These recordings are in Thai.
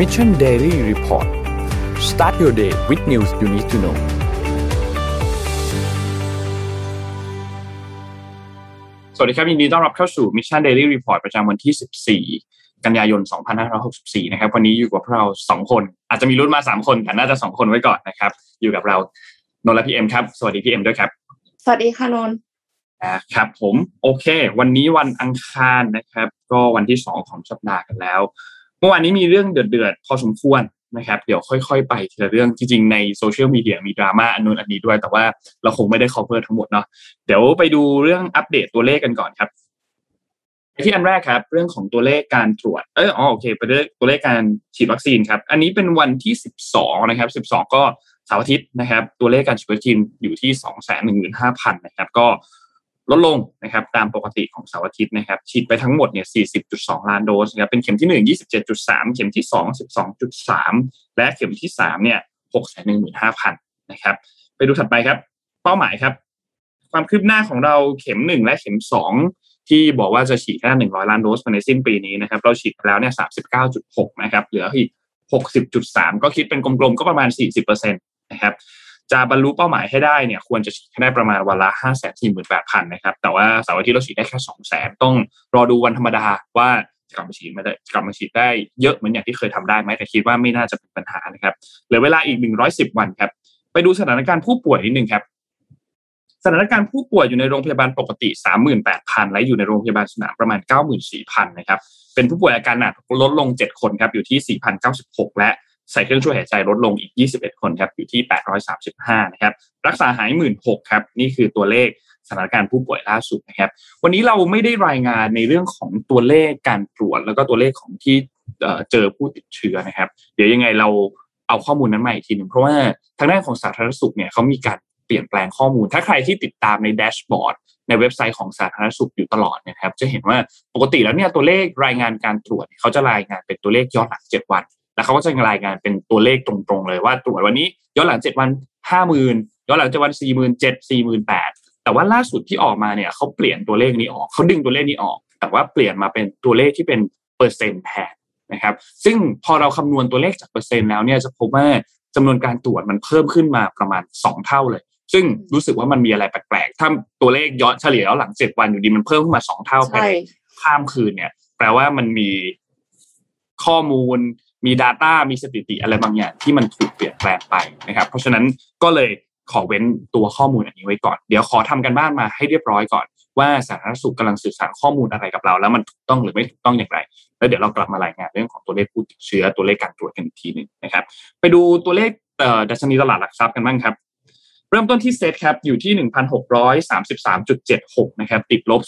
Mission Daily Report start your day with news you need to know สวัสดีครับ ยินดีต้อนรับเข้าสู่ Mission Daily Report ประจำวันที่ 14 กันยายน 2564 นะครับ วันนี้อยู่กับเรา 2 คน อาจจะมีรุ่นมา 3 คน แต่น่าจะ 2 คนไว้ก่อนนะครับ อยู่กับเรา นนท์และพี่เอ็มครับ สวัสดีพี่เอ็มด้วยครับ สวัสดีค่ะนนท์นะครับผม โอเค วันนี้วันอังคารนะครับ ก็วันที่ 2 ของสัปดาห์กันแล้ว เมื่อวานนี้มีเรื่องเดือดๆพอสมควรนะครับ เดี๋ยวค่อยๆ ไปทีละเรื่องจริงๆในโซเชียลมีเดียมีดราม่าอันนู้นอันนี้ด้วย แต่ว่าเราคงไม่ได้ cover ทั้งหมดเนาะเดี๋ยวไปดูเรื่องอัปเดตตัวเลขกันก่อนครับที่อันแรกครับเรื่องของตัวเลขการตรวจเอออ๋อโอเคไปเรื่องตัวเลขการฉีดวัคซีนครับ อันนี้เป็นวันที่ 12 นะครับ 12 ก็เสาร์อาทิตย์นะครับ ตัวเลขการฉีดวัคซีนอยู่ที่ 215,000นะครับ ก็ ลดลงนะครับตามปกติของเสาร์อาทิตย์นะครับฉีดไปทั้งหมดเนี่ย 40.2 ล้านโดสนะครับเป็นเข็มที่ 1 27.3 เข็มที่ 2 12.3 และเข็มที่3เนี่ย615,000นะครับไปดูถัดไปครับ เป้าหมายครับ ความคืบหน้าของเราเข็ม 1 และเข็ม 2 ที่บอกว่าจะฉีดแค่100 ล้านโดสภายในสิ้นปีนี้นะครับเราฉีดไปแล้วเนี่ย39.6 นะครับเหลืออีก60.3 ก็คิดเป็นกลมๆก็ประมาณ 40%นะครับ จะบรรลุเป้าหมายให้ได้เนี่ยควรจะฉีดได้ประมาณวันละ5 4 8 0 0 0นะครับแต่ว่าเสาร์อาทิตย์เราฉีดได้แค่2 0 0 0 0 0ต้องรอดูวันธรรมดาว่าจะกลับมาฉีดไม่ได้กลับมาฉีดได้เยอะเหมือนอย่างที่เคยทำได้ไหมแต่คิดว่าไม่น่าจะเป็นปัญหานะครับเหลือเวลาอีก110วันครับ ไปดูสถานการณ์ผู้ป่วยนิดนึงครับสถานการณ์ผู้ป่วยอยู่ในโรงพยาบาลปกติ 38,000 และอยู่ในโรงพยาบาลสนามประมาณ 94,000 นะครับ เป็นผู้ป่วยอาการหนักลดลง 7 คนครับ อยู่ที่ 4,096 และ ใส่เครื่องช่วยหายใจลดลงอีก 21 คนครับอยู่ที่ 835 นะครับ รักษาหาย 1 6 0 0ครับนี่คือตัวเลขสถานการณ์ผู้ป่วยล่าสุดนะครับ วันนี้เราไม่ได้รายงานในเรื่องของตัวเลขการตรวจ แล้วก็ตัวเลขของที่เจอผู้ติดเชื้อนะครับ เดี๋ยวยังไงเราเอาข้อมูลนั้นมาอีกทีหนึ่งเพราะว่าทางด้านของสาธารณสุขเนี่ยเขามีการเปลี่ยนแปลงข้อมูล ถ้าใครที่ติดตามในแดชบอร์ดในเว็บไซต์ของสาธารณสุขอยู่ตลอดนะครับ จะเห็นว่าปกติแล้วเนี่ยตัวเลขรายงานการตรวจเขาจะรายงานเป็นตัวเลขย้อนหลัง 7 วัน แล้วเขาก็จะรายงานเป็นตัวเลขตรงๆเลยว่าตรวจวันนี้ย้อนหลัง7วัน50,000ย้อนหลัง7วัน47,000 48,000แต่ว่าล่าสุดที่ออกมาเนี่ยเขาเปลี่ยนตัวเลขนี้ออกเขาดึงตัวเลขนี้ออก แต่ว่าเปลี่ยนมาเป็นตัวเลขที่เป็นเปอร์เซ็นต์แทนนะครับ ซึ่งพอเราคำนวณตัวเลขจากเปอร์เซ็นต์แล้วเนี่ยจะพบว่าจำนวนการตรวจมันเพิ่มขึ้นมาประมาณ 2 เท่าเลย ซึ่งรู้สึกว่ามันมีอะไรแปลกๆถ้าตัวเลขย้อนเฉลี่ยแล้วหลังเจ็ดวันอยู่ดีมันเพิ่มขึ้นมาสองเท่าภายในข้ามคืนเนี่ย แปลว่ามันมีข้อมูล มี Data มีสถิติอะไรบางอย่างที่มันถูกเปลี่ยนแปลงไปนะครับ เพราะฉะนั้นก็เลยขอเว้นตัวข้อมูลอันนี้ไว้ก่อน เดี๋ยวขอทำกันบ้านมาให้เรียบร้อยก่อน ว่าสาธารณสุขกำลังสื่อสารข้อมูลอะไรกับเรา แล้วมันถูกต้องหรือไม่ถูกต้องอย่างไร แล้วเดี๋ยวเรากลับมารายงานเรื่องของตัวเลขผู้ติดเชื้อตัวเลขการตรวจกันอีกทีหนึ่งนะครับ ไปดูตัวเลขดัชนีตลาดหลักทรัพย์กันบ้างครับ เริ่มต้นที่เซตครับอยู่ที่ 1,633.76 นะครับติดลบ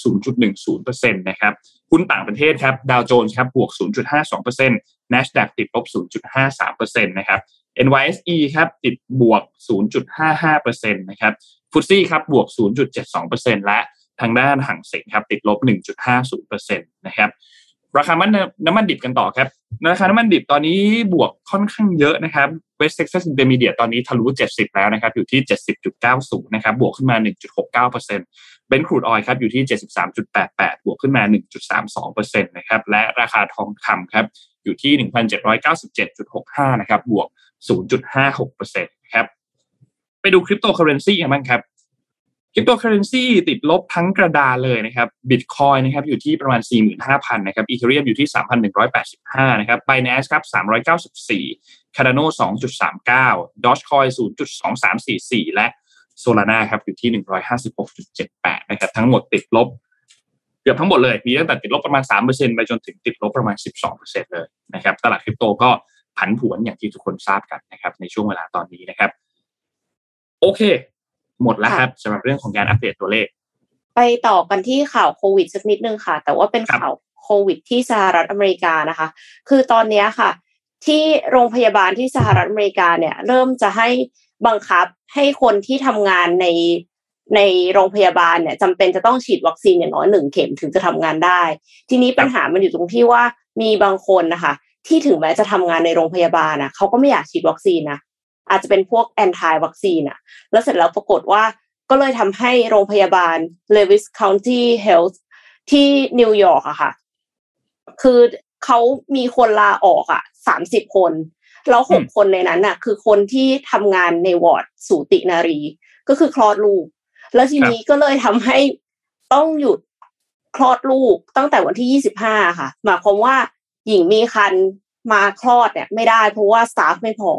0.10%นะครับหุ้นต่างประเทศครับดาวโจนส์ครับบวก 0.52% NASDAQ ติดลบ 0.53%นะครับ NYSE ครับติดบวก 0.55%นะครับฟุตซี่ครับบวก 0.72%และทางด้านห่างเสงครับติดลบ 1.50%นะครับ ราคาน้ำมันดิบกันต่อครับ ราคาน้ำมันดิบตอนนี้บวกค่อนข้างเยอะนะครับ West Texas Intermediate ตอนนี้ทะลุ 70 แล้วนะครับ อยู่ที่ 70.90 นะครับ บวกขึ้นมา 1.69% Brent crude oil ครับ อยู่ที่ 73.88 บวกขึ้นมา 1.32%นะครับ และราคาทองคำครับ อยู่ที่ 1,797.65 นะครับ บวก 0.56%ครับ ไปดูคริปโตเคอเรนซีกันบ้างครับ คริปโตเคอเรนซีติดลบทั้งกระดาเลยนะครับบิตคอยน์นะครับอยู่ที่ประมาณ 45,000นะครับ Ethereum อยู่ที่ 3,185นะครับ Binance ครับ394 Cardano 2.39 Dogecoin 0.2344 และ Solana ครับอยู่ที่ 156.78นะครับทั้งหมดติดลบ เกือบทั้งหมดเลย มีตั้งแต่ติดลบประมาณ 3%ไปจนถึงติดลบประมาณ 12%เลยนะครับตลาดคริปโตก็ผันผวนอย่างที่ทุกคนทราบกันนะครับในช่วงเวลาตอนนี้นะครับ โอเค หมดแล้วครับสำหรับเรื่องของการอัปเดตตัวเลข ไปต่อกันที่ข่าวโควิดสักนิดนึงค่ะ แต่ว่าเป็นข่าวโควิดที่สหรัฐอเมริกานะคะ คือตอนนี้ค่ะ ที่โรงพยาบาลที่สหรัฐอเมริกาเนี่ย เริ่มจะให้บังคับให้คนที่ทำงานในในโรงพยาบาลเนี่ยจำเป็นจะต้องฉีดวัคซีนอย่างน้อยหนึ่งเข็มถึงจะทำงานได้ ทีนี้ปัญหามันอยู่ตรงที่ว่ามีบางคนนะคะ ที่ถึงแม้จะทำงานในโรงพยาบาลนะเขาก็ไม่อยากฉีดวัคซีนนะ อาจจะเป็นพวกแอนตี้วัคซีนอะแล้วเสร็จแล้วปรากฏว่าก็เลยทำให้โรงพยาบาล Lewis County Health ที่นิวยอร์กอะค่ะ คือเขามีคนลาออกอะสามสิบคน แล้วหกคนในนั้นน่ะคือคนที่ทำงานในวอร์ดสูตินารี ก็คือคลอดลูก แล้วทีนี้ก็เลยทำให้ต้องหยุดคลอดลูกตั้งแต่วันที่ยี่สิบห้าค่ะ หมายความว่าหญิงมีคันมาคลอดเนี่ยไม่ได้เพราะว่าสตาฟไม่พอ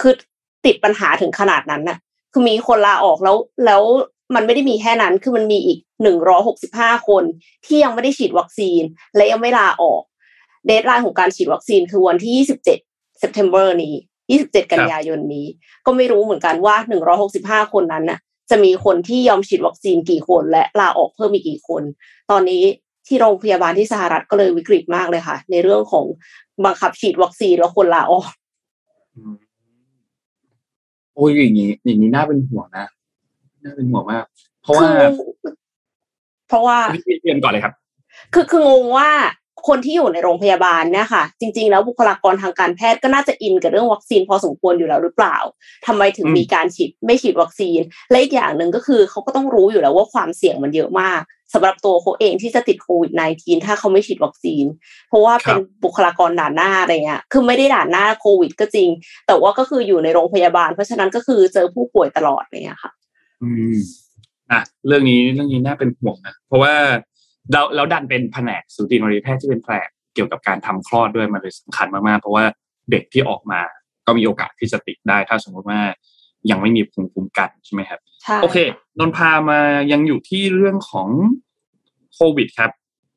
คือติดปัญหาถึงขนาดนั้นน่ะ คือมีคนลาออกแล้วแล้วมันไม่ได้มีแค่นั้น คือมันมีอีกหนึ่งร้อยหกสิบห้าคน ที่ยังไม่ได้ฉีดวัคซีน และยังไม่ลาออก deadline ของการฉีดวัคซีนคือวันที่ยี่สิบเจ็ด September นี้ยี่สิบเจ็ดกันยายนนี้ ก็ไม่รู้เหมือนกันว่าหนึ่งร้อยหกสิบห้าคนนั้นน่ะ จะมีคนที่ยอมฉีดวัคซีนกี่คน และลาออกเพิ่มอีกกี่คน ตอนนี้ที่โรงพยาบาลที่สหรัฐก็เลยวิกฤตมากเลยค่ะ ในเรื่องของบังคับฉีดวัคซีนแล้วคนลาออก โอ้ยอย่างนี้อย่างนี้น่าเป็นห่วงนะน่าเป็นห่วงมาก เพราะว่า เพราะว่าพี่เรียนก่อนเลยครับ คือคืองงว่า คนที่อยู่ในโรงพยาบาลเนี่ยค่ะ จริง ๆ แล้วบุคลากรทางการแพทย์ก็น่าจะอินกับเรื่องวัคซีนพอสมควรอยู่แล้วหรือเปล่าทำไมถึงอืมมีการฉีดไม่ฉีดวัคซีน และอีกอย่างหนึ่งก็คือเขาก็ต้องรู้อยู่แล้วว่าความเสี่ยงมันเยอะมากสำหรับตัวเขาเองที่จะติดโควิด -19 ถ้าเขาไม่ฉีดวัคซีน เพราะว่าเป็นบุคลากรด่านหน้าอะไรเงี้ยคือไม่ได้ด่านหน้าโควิด ก็จริง แต่ว่าก็คืออยู่ในโรงพยาบาล เพราะฉะนั้นก็คือเจอผู้ป่วยตลอดอะไรเลยค่ะ อืมอะเรื่องนี้เรื่องนี้น่าเป็นห่วงนะเพราะว่า เราเราดันเป็นแผนกสูตินรีแพทย์ที่เป็นแผนกเกี่ยวกับการทำคลอดด้วยมันเลยสำคัญมากๆ เพราะว่าเด็กที่ออกมาก็มีโอกาสที่จะติดได้ ถ้าสมมติว่ายังไม่มีภูมิคุ้มกันใช่ไหมครับใช่โอเคนนท์พามายังอยู่ที่เรื่องของโควิดครับ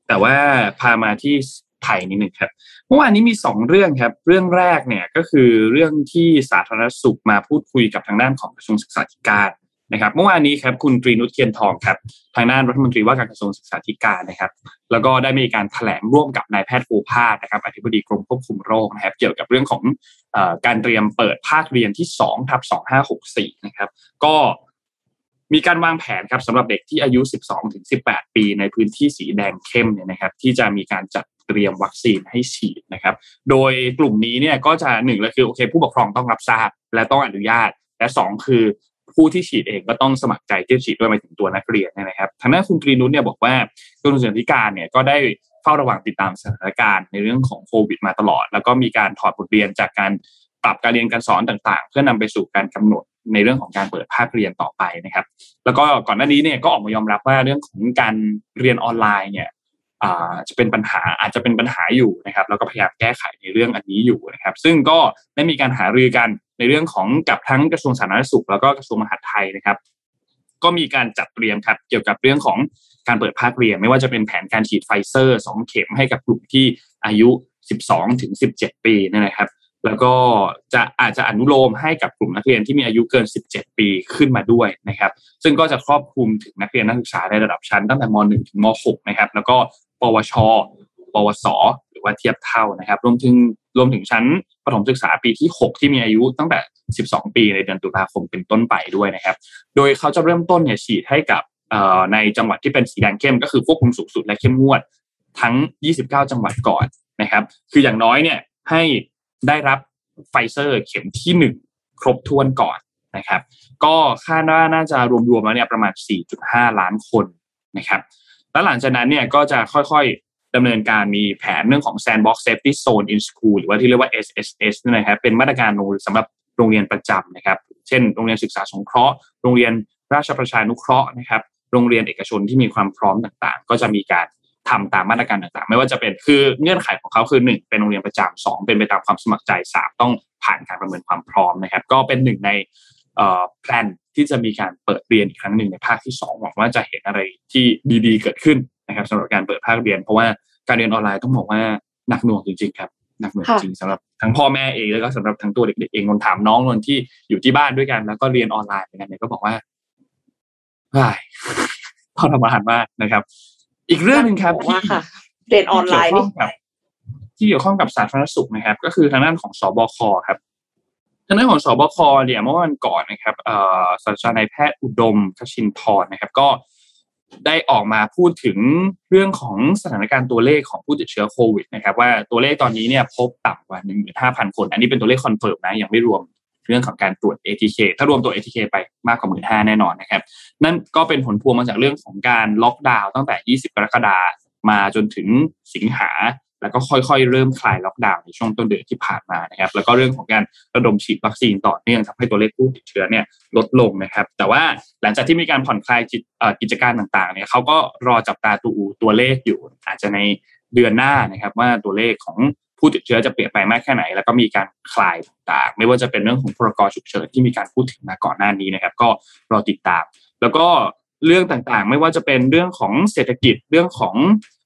แต่ว่าพามาที่ไทยนิดหนึ่งครับเมื่อวานนี้มีสองเรื่องครับ เรื่องแรกเนี่ยก็คือเรื่องที่สาธารณสุขมาพูดคุยกับทางด้านของกระทรวงศึกษาธิการ นะครับเมื่อวานนี้ครับคุณตรีนุชเทียนทองครับทางด้านรัฐมนตรีว่าการกระทรวงศึกษาธิการนะครับ แล้วก็ได้มีการแถลงร่วมกับนายแพทย์โอภาสนะครับอธิบดีกรมควบคุมโรคนะครับ เกี่ยวกับเรื่องของอการเตรียมเปิดภาคเรียนที่2ทับ2564นะครับ ก็มีการวางแผนครับสำหรับเด็กที่อายุ 12ถึง18 ปีในพื้นที่สีแดงเข้มเนี่ยนะครับที่จะมีการจัดเตรียมวัคซีนให้ฉีดนะครับ โดยกลุ่มนี้เนี่ยก็จะหนึ่งเลยคือโอเค ผู้ปกครองต้องรับทราบและต้องอนุญาต และสองคือ ผู้ที่ฉีดเองก็ต้องสมัครใจที่จะฉีดด้วยหมาถึงตัวนักเรียนนะครับทางด้านคุณตรีนุชเนี่ยบอกว่ากระทรวงศึกษาธิการเนี่ยก็ได้เฝ้าระวังติดตามสถานการณ์ในเรื่องของโควิดมาตลอด แล้วก็มีการถอดบทเรียนจากการปรับการเรียนการสอนต่างๆ เพื่อนำไปสู่การกำหนดในเรื่องของการเปิดภาคเรียนต่อไปนะครับ แล้วก็ก่อนหน้านี้เนี่ยก็ออกมายอมรับว่าเรื่องของการเรียนออนไลน์เนี่ยจะเป็นปัญหาอาจจะเป็นปัญหาอยู่นะครับ แล้วก็พยายามแก้ไขในเรื่องอันนี้อยู่นะครับ ซึ่งก็ได้มีการหารือกัน ในเรื่องของกับทั้งกระทรวงสาธารณสุข แล้วก็กระทรวงมหาดไทยนะครับ ก็มีการจัดเตรียมครับ เกี่ยวกับเรื่องของการเปิดภาคเรียน ไม่ว่าจะเป็นแผนการฉีดไฟเซอร์สองเข็มให้กับกลุ่มที่อายุ 12 ถึง 17 ปีนยนะครับ แล้วก็จะอาจจะอนุโลมให้กับกลุ่มนักเรียนที่มีอายุเกิน 17 ปีขึ้นมาด้วยนะครับ ซึ่งก็จะครอบคลุมถึงนักเรียนนักศึกษาในระดับชั้นตั้งแต่ม .1 ถึงม .6 นะครับ แล้วก็ ปวช ปวส รือว่าเทียบเท่านะครับ รวมถึงรวมถึงชั้นประถมศึกษาปีที่ 6 ที่มีอายุตั้งแต่ 12 ปีในเดือนตุลาคมเป็นต้นไปด้วยนะครับ โดยเขาจะเริ่มต้นเนี่ยฉีดให้กับในจังหวัดที่เป็นสีแดงเข้ม ก็คือควบคุมสูงสุดและเข้มงวดทั้ง 29 จังหวัดก่อนนะครับ คืออย่างน้อยเนี่ยให้ได้รับไฟเซอร์เข็มที่ 1 ครบถ้วนก่อนนะครับ ก็คาดว่าน่าจะรวมๆแล้วเนี่ยประมาณ 4.5 ล้านคนนะครับ แล้วหลังจากนั้นเนี่ยก็จะค่อย ดำเนินการมีแผนเรื่องของ Sandbox Safety Zone in School หรือว่าที่เรียกว่า SSS นะครับ เป็นมาตรการสำหรับโรงเรียนประจำนะครับ เช่น โรงเรียนศึกษาสงเคราะห์ โรงเรียนราชประชานุเคราะห์นะครับ โรงเรียนเอกชนที่มีความพร้อมต่างๆ ก็จะมีการทำตามมาตรการต่างๆ ไม่ว่าจะเป็นคือเงื่อนไขของเขาคือหนึ่งเป็นโรงเรียนประจำสองเป็นไปตามความสมัครใจสามต้องผ่านการประเมินความพร้อมนะครับ ก็เป็นหนึ่งในแพลนที่จะมีการเปิดเรียนอีกครั้งหนึ่งในภาคที่สองหวังว่าจะเห็นอะไรที่ดีๆ เกิดขึ้น นะครับสำหรับการเปิดภาคเรียน เพราะว่าการเรียนออนไลน์ต้องบอกว่าหนักหน่วงจริงๆครับหนักหน่วงจริงสำหรับทั้งพ่อแม่เองแล้วก็สำหรับทั้งตัวเด็กๆเองนนถามน้องนนที่อยู่ที่บ้านด้วยกันแล้วก็เรียนออนไลน์เหมือนกันเนี่ยก็บอกว่าว้ายทรมานมากนะครับ อีกเรื่องหนึ่งครับว่าค่ะเรียนออนไลน์นี่ที่เกี่ยวข้องกับสาธารณสุขนะครับ ก็คือทางด้านของสบคครับทางด้านของสบคเนี่ยเมื่อวันก่อนนะครับเอ่อศาสตราจารย์นายแพทย์อุดมคชินทรนะครับ ก็ ได้ออกมาพูดถึงเรื่องของสถานการณ์ตัวเลขของผู้ติดเชื้อโควิดนะครับว่าตัวเลขตอนนี้เนี่ยพบต่ำกว่า15,000 คน อันนี้เป็นตัวเลข confirm นะยังไม่รวมเรื่องของการตรวจ ATK ถ้ารวมตัว ATK ไปมากกว่า 15,000แน่นอนนะครับ นั่นก็เป็นผลพวงมาจากเรื่องของการล็อกดาวน์ตั้งแต่ 20 กรกฎาคมมาจนถึงสิงหา แล้วก็ค่อยๆ เริ่มคลายล็อกดาวน์ในช่วงต้นเดือนที่ผ่านมานะครับ แล้วก็เรื่องของการระดมฉีดวัคซีนต่อเนื่องทำให้ตัวเลขผู้ติดเชื้อเนี่ยลดลงนะครับ แต่ว่าหลังจากที่มีการผ่อนคลายกิจการต่างๆเนี่ยเขาก็รอจับตาตัวตัวเลขอยู่ อาจจะในเดือนหน้านะครับว่าตัวเลขของผู้ติดเชื้อจะเปลี่ยนไปมากแค่ไหน แล้วก็มีการคลายต่างๆ ไม่ว่าจะเป็นเรื่องของพรกฉุกเฉินที่มีการพูดถึงมาก่อนหน้านี้นะครับ ก็รอติดตาม แล้วก็ เรื่องต่างๆ ไม่ว่าจะเป็นเรื่องของเศรษฐกิจเรื่องของ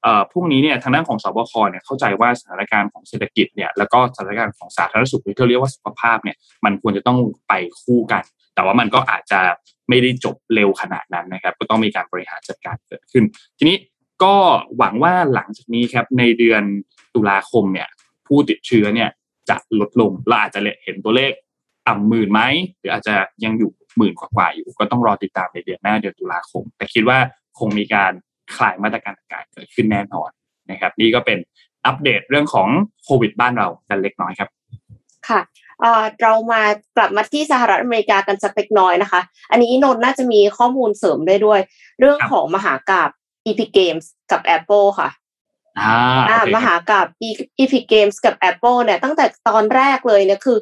อพวกนี้เนี่ยทางด้านของสบคเนี่ยเข้าใจว่าสถานการณ์ของเศรษฐกิจเนี่ยแล้วก็สถานการณ์ของสาธารณสุขที่เรียกว่าสุขภาพเนี่ยมันควรจะต้องไปคู่กัน แต่ว่ามันก็อาจจะไม่ได้จบเร็วขนาดนั้นนะครับ ก็ต้องมีการบริหารจัดการเกิดขึ้น ทีนี้ก็หวังว่าหลังจากนี้ครับในเดือนตุลาคมเนี่ยผู้ติดเชื้อเนี่ยจะลดลงเราอาจจะเห็นตัวเลขต่ำหมื่นไหมหรืออาจจะยังอยู่ หมื่นกว่าๆอยู่ ก็ต้องรอติดตามในเดือนหน้าเดือนตุลาคม แต่คิดว่าคงมีการคลายมาตรการต่างๆเกิดขึ้นแน่นอนนะครับ นี่ก็เป็นอัปเดตเรื่องของโควิดบ้านเรากันเล็กน้อยครับ ค่ะเรามากลับมาที่สหรัฐอเมริกากันสักเล็กน้อยนะคะ อันนี้นนน่าจะมีข้อมูลเสริมได้ด้วย เรื่องของมหากราบ Epic Games กับ Apple ค่ะอ่ามหากราบ Epic Games กับ Apple เนี่ยตั้งแต่ตอนแรกเลยเนี่ยคือ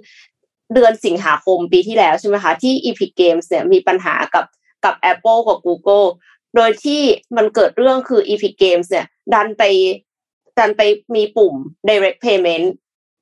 เดือนสิงหาคมปีที่แล้วใช่ไหมคะ ที่ Epic Games เนี่ยมีปัญหากับกับ Apple กับ Google โดยที่มันเกิดเรื่องคือ Epic Games เนี่ย ดันไปดันไปมีปุ่ม direct payment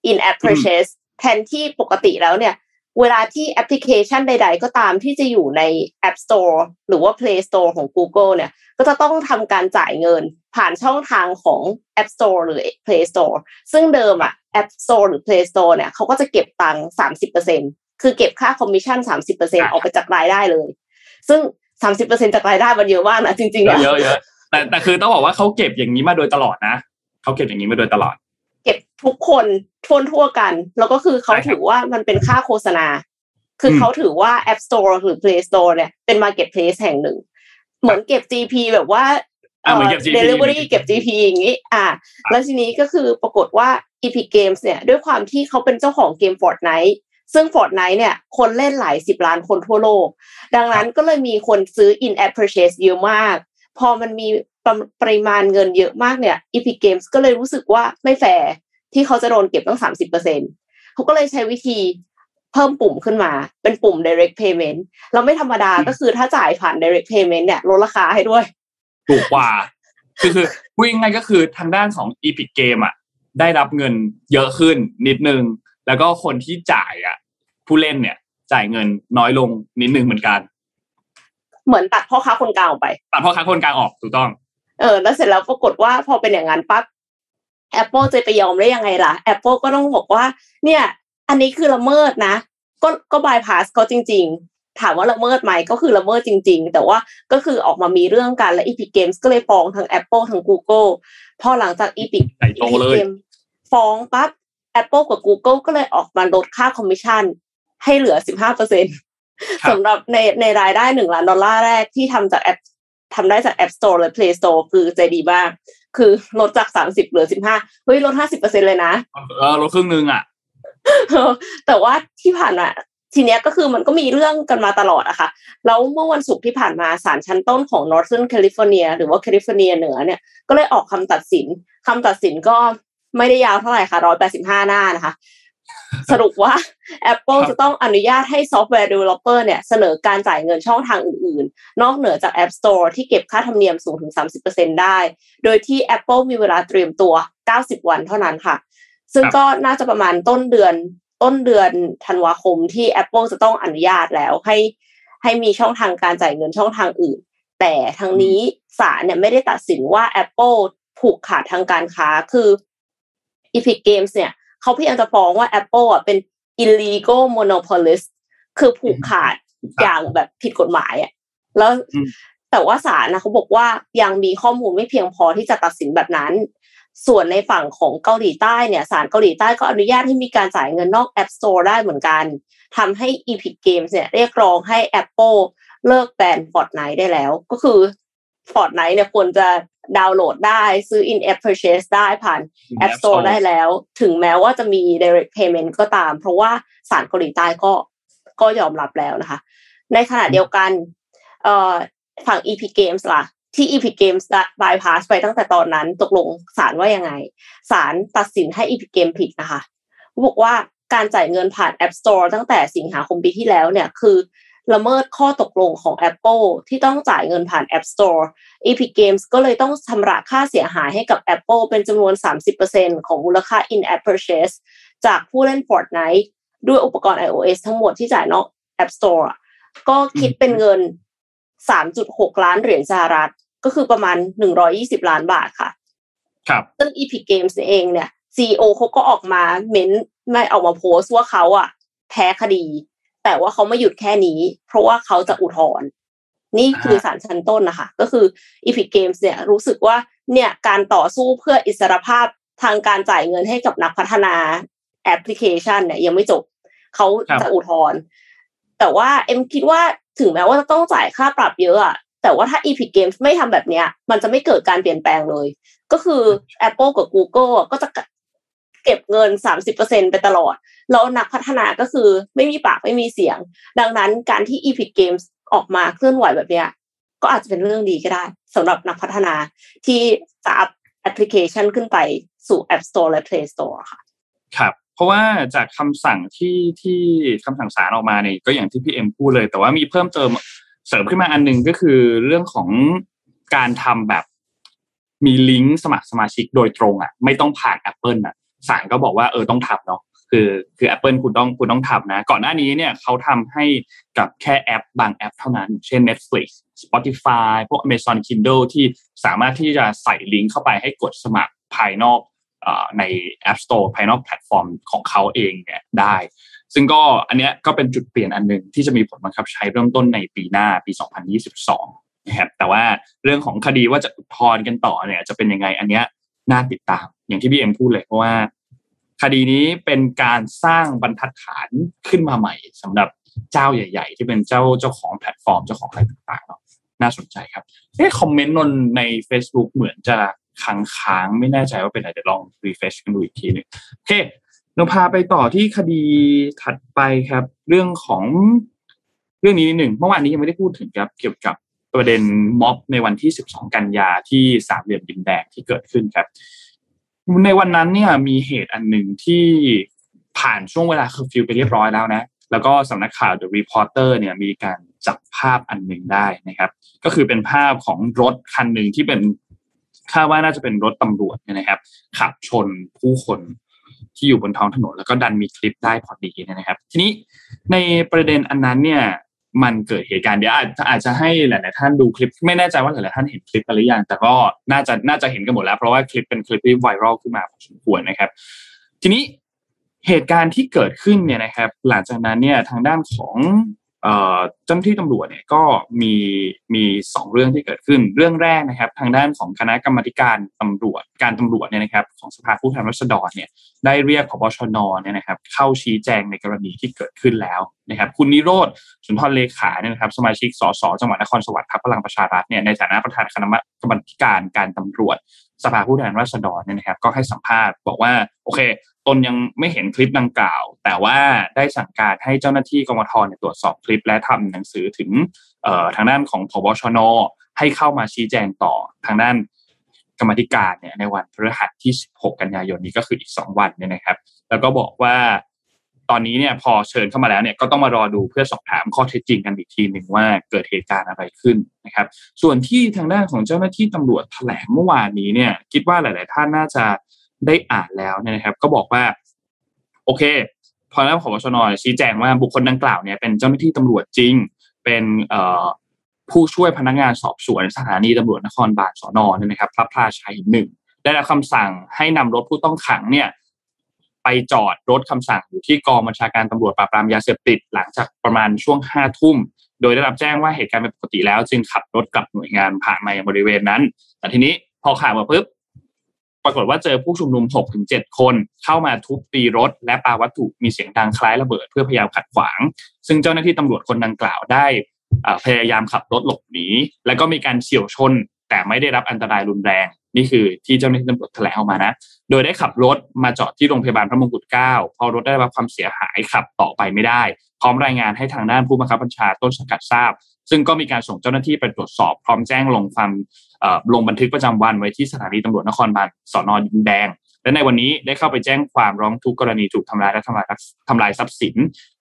in app purchase แทนที่ปกติแล้วเนี่ย เวลาที่แอปพลิเคชันใด ๆ ก็ตามที่จะอยู่ใน App Store หรือว่า Play Store ของ Google เนี่ย ก็จะต้องทำการจ่ายเงิน ผ่านช่องทางของ App Store หรือ Play Store ซึ่งเดิมอะ App Store หรือ Play Store เนี่ยเขาก็จะเก็บตังค์สามสิบเปอร์เซ็นต์คือเก็บค่าคอมมิชชั่นสามสิบเปอร์เซ็นต์ออกไปจากรายได้เลย ซึ่งสามสิบเปอร์เซ็นจากรายได้มันเยอะมากนะจริงๆเยอะเยอะแต่แต่คือต้องบอกว่าเขาเก็บอย่างนี้มาโดยตลอดนะเขาเก็บอย่างนี้มาโดยตลอด เก็บทุกคนทั่วทั่วกัน แล้วก็คือเขาถือว่ามันเป็นค่าโฆษณา คือเขาถือว่า App Store หรือ Play Store เนี่ยเป็น Marketplace แห่งหนึ่ง เหมือนเก็บ GP แบบว่า เอ่อเดลิเวอรี่เก็บ GP อย่างนี้ อ่า แล้วทีนี้ก็คือปรากฏว่า Epic Games เนี่ย ด้วยความที่เขาเป็นเจ้าของเกม Fortnite ซึ่ง Fortnite เนี่ย คนเล่นหลายสิบล้านคนทั่วโลก ดังนั้นก็เลยมีคนซื้อ in app purchase เยอะมาก พอมันมีปริมาณเงินเยอะมากเนี่ย Epic Games ก็เลยรู้สึกว่าไม่แฟร์ที่เขาจะโดนเก็บตั้งสามสิบเปอร์เซ็นเขาก็เลยใช้วิธีเพิ่มปุ่มขึ้นมา เป็นปุ่ม direct payment เราไม่ธรรมดาก็คือถ้าจ่ายผ่าน direct payment เนี่ยลดราคาให้ด้วย ถูกกว่า คือคือพูดง่ายก็คือทางด้านของ Epic Game อะได้รับเงินเยอะขึ้นนิดนึง แล้วก็คนที่จ่ายอะ ผู้เล่นเนี่ย จ่ายเงินน้อยลงนิดนึงเหมือนกัน เหมือนตัดพ่อค้าคนกลางออกไป ตัดพ่อค้าคนกลางออกถูกต้อง เออ แล้วเสร็จแล้วปรากฏว่าพอเป็นอย่างนั้นปั๊บ Apple จะไปยอมได้ยังไงล่ะ Apple ก็ต้องบอกว่า เนี่ย อันนี้คือละเมิดนะ ก็ก็บายพาสเขาจริง ถามว่าละเมิดไหมก็คือละเมิดจริง ๆ แต่ว่าก็คือออกมามีเรื่องกันและ Epic Games ก็เลยฟ้องทั้ง Apple ทั้ง Google พอหลังจาก Epic Games ฟ้องปั๊บ Apple กับ Google ก็เลยออกมาลดค่าคอมมิชชั่นให้เหลือ 15เปอร์เซ็นต์สำหรับในในรายได้หนึ่งล้านดอลลาร์แรกที่ทำจากแอปทำได้จาก App Store และ Play Store คือใจดีมาก คือลดจากสามสิบเหลือสิบห้าเฮ้ยลดห้าสิบเปอร์เซ็นต์เลยนะ เออลดครึ่งนึงอะแต่ว่าที่ผ่านมา ทีเนี้ยก็คือมันก็มีเรื่องกันมาตลอดอะค่ะ แล้วเมื่อวันศุกร์ที่ผ่านมาศาลชั้นต้นของ Northern California หรือว่าแคลิฟอร์เนียเหนือเนี่ย ก็เลยออกคำตัดสินคำตัดสินก็ไม่ได้ยาวเท่าไหร่ค่ะร้อยแปดสิบห้าหน้านะคะ สรุปว่า Apple จะต้องอนุญาตให้ซอฟต์แวร์ developer เนี่ยเสนอการจ่ายเงินช่องทางอื่น ๆ นอกเหนือจาก App Store ที่เก็บค่าธรรมเนียมสูงถึง 30%ได้ โดยที่ Apple มีเวลาเตรียมตัว 90 วันเท่านั้นค่ะ ซึ่งก็น่าจะประมาณต้นเดือน ต้นเดือนธันวาคมที่ Apple จะต้องอนุญาตแล้วให้ให้มีช่องทางการจ่ายเงินช่องทางอื่น แต่ทางนี้ศาลเนี่ยไม่ได้ตัดสินว่า Apple ผูกขาดทางการค้าคือ Epic Games เนี่ยเขาพยายามจะฟ้องว่า Apple อะเป็น illegal monopolist คือผูกขาดอย่างแบบผิดกฎหมายอะแล้วแต่ว่าศาลนะเขาบอกว่ายังมีข้อมูลไม่เพียงพอที่จะตัดสินแบบนั้น ส่วนในฝั่งของเกาหลีใต้เนี่ยศาลเกาหลีใต้ก็อนุญาตให้มีการจ่ายเงินนอก App Store ได้เหมือนกันทำให้ Epic Games เนี่ยเรียกร้องให้ Apple เลิกแบน Fortnite ได้แล้ว ก็คือ Fortnite เนี่ยควรจะดาวน์โหลดได้ซื้อ in app purchase ได้ผ่าน App Store ได้แล้ว ถึงแม้ว่าจะมี direct payment ก็ตาม เพราะว่าศาลเกาหลีใต้ก็ก็ยอมรับแล้วนะคะ ในขณะเดียวกันเอ่อฝั่ง Epic Games ล่ะ ที่ Epic Games บายพาสไปตั้งแต่ตอนนั้นตกลงศาลว่ายังไงศาลตัดสินให้ Epic Games ผิดนะคะบอกว่าการจ่ายเงินผ่าน App Store ตั้งแต่สิงหาคมปีที่แล้วเนี่ยคือละเมิดข้อตกลงของ Apple ที่ต้องจ่ายเงินผ่าน App Store Epic Games ก็เลยต้องชำระค่าเสียหายให้กับ Apple เป็นจำนวน 30%ของมูลค่า in-app purchase จากผู้เล่น Fortnite ด้วยอุปกรณ์ iOS ทั้งหมดที่จ่ายนอก App Store ก็คิดเป็นเงิน 3.6 ล้านเหรียญสหรัฐ ก็คือประมาณ 120 ล้านบาทค่ะ ครับซึ่ง Epic Games เองเนี่ย CEO เขาก็ออกมาเม้นไม่ออกมาโพสต์ว่าเขาอะแพ้คดี แต่ว่าเขาไม่หยุดแค่นี้ เพราะว่าเขาจะอุทธรณ์นี่คือศาลชั้นต้นนะคะ ก็คือ Epic Games เนี่ยรู้สึกว่าเนี่ยการต่อสู้เพื่ออิสรภาพทางการจ่ายเงินให้กับนักพัฒนาแอปพลิเคชันเนี่ยยังไม่จบเขาจะอุทธรณ์แต่ว่าเอ็มคิดว่า ถึงแม้ว่าจะต้องจ่ายค่าปรับเยอะอะแต่ว่าถ้า Epic Games ไม่ทำแบบเนี้ย มันจะไม่เกิดการเปลี่ยนแปลงเลย ก็คือ Apple กับ Google ก็จะเก็บเงิน 30%ไปตลอด แล้วนักพัฒนาก็คือไม่มีปากไม่มีเสียง ดังนั้นการที่ Epic Games ออกมาเคลื่อนไหวแบบเนี้ย ก็อาจจะเป็นเรื่องดีก็ได้สำหรับนักพัฒนาที่จะอัพแอปพลิเคชันขึ้นไปสู่ App Store และ Play Store ค่ะ ครับ เพราะว่าจากคำสั่งที่ที่คำสั่งศาลออกมาเนี่ยก็อย่างที่พี่เอ็มพูดเลย แต่ว่ามีเพิ่มเติมเสริมขึ้นมาอันหนึ่งก็คือเรื่องของการทำแบบมีลิงก์สมัครสมาชิกโดยตรงอะ ไม่ต้องผ่าน Apple อะศาลก็บอกว่าเออต้องทำเนาะคือคือ Apple คุณต้องคุณต้องทำนะ ก่อนหน้านี้เนี่ยเขาทำให้กับแค่แอป บางแอปเท่านั้น เช่น Netflix Spotify พวก Amazon Kindle ที่สามารถที่จะใส่ลิงก์เข้าไปให้กดสมัครภายนอก ใน App Store ภายนอกแพลตฟอร์มของเขาเองเนี่ยได้ ซึ่งก็อันเนี้ยก็เป็นจุดเปลี่ยนอันหนึ่งที่จะมีผลบังคับใช้เริ่มต้นในปีหน้าปี 2022นะครับแต่ว่าเรื่องของคดีว่าจะอุทธรณ์กันต่อเนี่ยจะเป็นยังไงอันเนี้ยน่าติดตาม อย่างที่พี่เอ็มพูดเลยเพราะว่า คดีนี้เป็นการสร้างบรรทัดฐานขึ้นมาใหม่สำหรับเจ้าใหญ่ ๆ ที่เป็นเจ้าเจ้าของแพลตฟอร์มเจ้าของอะไรต่างๆเนาะน่าสนใจครับเอ๊ะคอมเมนต์นนใน Facebook เหมือนจะ ค้างค้างไม่แน่ใจว่าเป็นอะไรเดี๋ยวลอง refresh กันดูอีกทีหนึงโอเคเราพาไปต่อที่คดีถัดไปครับ เรื่องของเรื่องนี้นิดหนึ่งเมื่อวานนี้ยังไม่ได้พูดถึงครับ เกี่ยวกับประเด็นม็อบในวันที่ 12 กันยาที่สามเหลี่ยมดินแดงที่เกิดขึ้นครับ ในวันนั้นเนี่ยมีเหตุอันหนึ่งที่ผ่านช่วงเวลาเคอร์ฟิวไปเรียบร้อยแล้วนะ แล้วก็สำนักข่าว The Reporter เนี่ยมีการจับภาพอันหนึ่งได้นะครับ ก็คือเป็นภาพของรถคันหนึ่งที่เป็น คาดว่าน่าจะเป็นรถตำรวจเนี่ยนะครับ ขับชนผู้คนที่อยู่บนท้องถนน แล้วก็ดันมีคลิปได้พอดีนะครับ ทีนี้ในประเด็นอันนั้นเนี่ยมันเกิดเหตุการณ์เดี๋ยวอาจอาจจะให้หลาย ๆ ท่านดูคลิป ไม่แน่ใจว่าหลาย ๆ ท่านเห็นคลิปกันหรือยังแต่ก็น่าจะน่าจะเห็นกันหมดแล้ว เพราะว่าคลิปเป็นคลิปที่ไวรัลขึ้นมาพอสมควรนะครับ ทีนี้เหตุการณ์ที่เกิดขึ้นเนี่ยนะครับ หลังจากนั้นเนี่ยทางด้านของ เจ้าหน้าที่ตำรวจเนี่ยก็มีมีสองเรื่องที่เกิดขึ้น เรื่องแรกนะครับ ทางด้านของคณะกรรมการตำรวจการตำรวจเนี่ยนะครับ ของสภาผู้แทนราษฎรเนี่ยได้เรียกพบชนเนี่ยนะครับ เข้าชี้แจงในกรณีที่เกิดขึ้นแล้วนะครับ คุณนิโรธสุนทรเลขาเนี่ยนะครับ สมาชิกสสจังหวัดนครสวรรค์พรรคพลังประชารัฐเนี่ยในฐานะประธานคณะกรรมการการตำรวจสภาผู้แทนราษฎรเนี่ยนะครับ ก็ให้สัมภาษณ์บอกว่าโอเค ตนยังไม่เห็นคลิปดังกล่าว แต่ว่าได้สั่งการให้เจ้าหน้าที่กรมทเนี่ยตรวจสอบคลิป และทำหนังสือถึงทางด้านของพบชน ให้เข้ามาชี้แจงต่อทางด้านกรรมธิการเนี่ยในวันพฤหัสที่ 16 กันยายนนี้ก็คืออีก 2 วันเนี่ยนะครับ แล้วก็บอกว่าตอนนี้เนี่ยพอเชิญเข้ามาแล้วเนี่ยก็ต้องมารอดูเพื่อสอบถามข้อเท็จจริงกันอีกทีหนึ่งว่าเกิดเหตุการณ์อะไรขึ้นนะครับ ส่วนที่ทางด้านของเจ้าหน้าที่ตำรวจแถลงเมื่อวานนี้เนี่ยคิดว่าหลาย ๆ ท่านน่าจะ ได้อ่านแล้วนะครับ ก็บอกว่า โอเค พอแล้วขอชนชี้แจงว่าบุคคลดังกล่าวเนี่ยเป็นเจ้าหน้าที่ตำรวจจริง เป็นผู้ช่วยพนักงานสอบสวนสถานีตำรวจนครบาลสอนอเนี่ยนะครับพระพลาชัยหนึ่งได้รับคำสั่งให้นำรถผู้ต้องขังเนี่ย ไปจอดรถคำสั่งอยู่ที่กองบัญชาการตำรวจปราบปรามยาเสพติดหลังจากประมาณช่วงห้าทุ่มโดยได้รับแจ้งว่าเหตุการณ์เป็นปกติแล้ว จึงขับรถกลับหน่วยงานผ่านมายังบริเวณนั้น แต่ทีนี้พอข่าวมาปุ๊บ ปรากฏว่าเจอผู้ชุมนุม6ถึง7คน เข้ามาทุบตีรถ และปาวัตถุมีเสียงดังคล้ายระเบิดเพื่อพยายามขัดขวาง ซึ่งเจ้าหน้าที่ตำรวจคนดังกล่าวได้พยายามขับรถหลบหนีแล้วก็มีการเฉียวชน แต่ไม่ได้รับอันตรายรุนแรง นี่คือที่เจ้าหน้าที่ตำรวจแถลงออกมานะ โดยได้ขับรถมาจอดที่โรงพยาบาลพระมงกุฎเกล้าพอรถได้รับความเสียหายขับต่อไปไม่ได้ พร้อมรายงานให้ทางด้านผู้บังคับบัญชาต้นสังกัดทราบ ซึ่งก็มีการส่งเจ้าหน้าที่ไปตรวจสอบพร้อมแจ้งลงความลงบันทึกประจำวันไว้ที่สถานีตำรวจนครบาลสอนอดินแดง และในวันนี้ได้เข้าไปแจ้งความร้องทุกกรณีถูกทำลายและทำลายทำลายทรัพย์สิน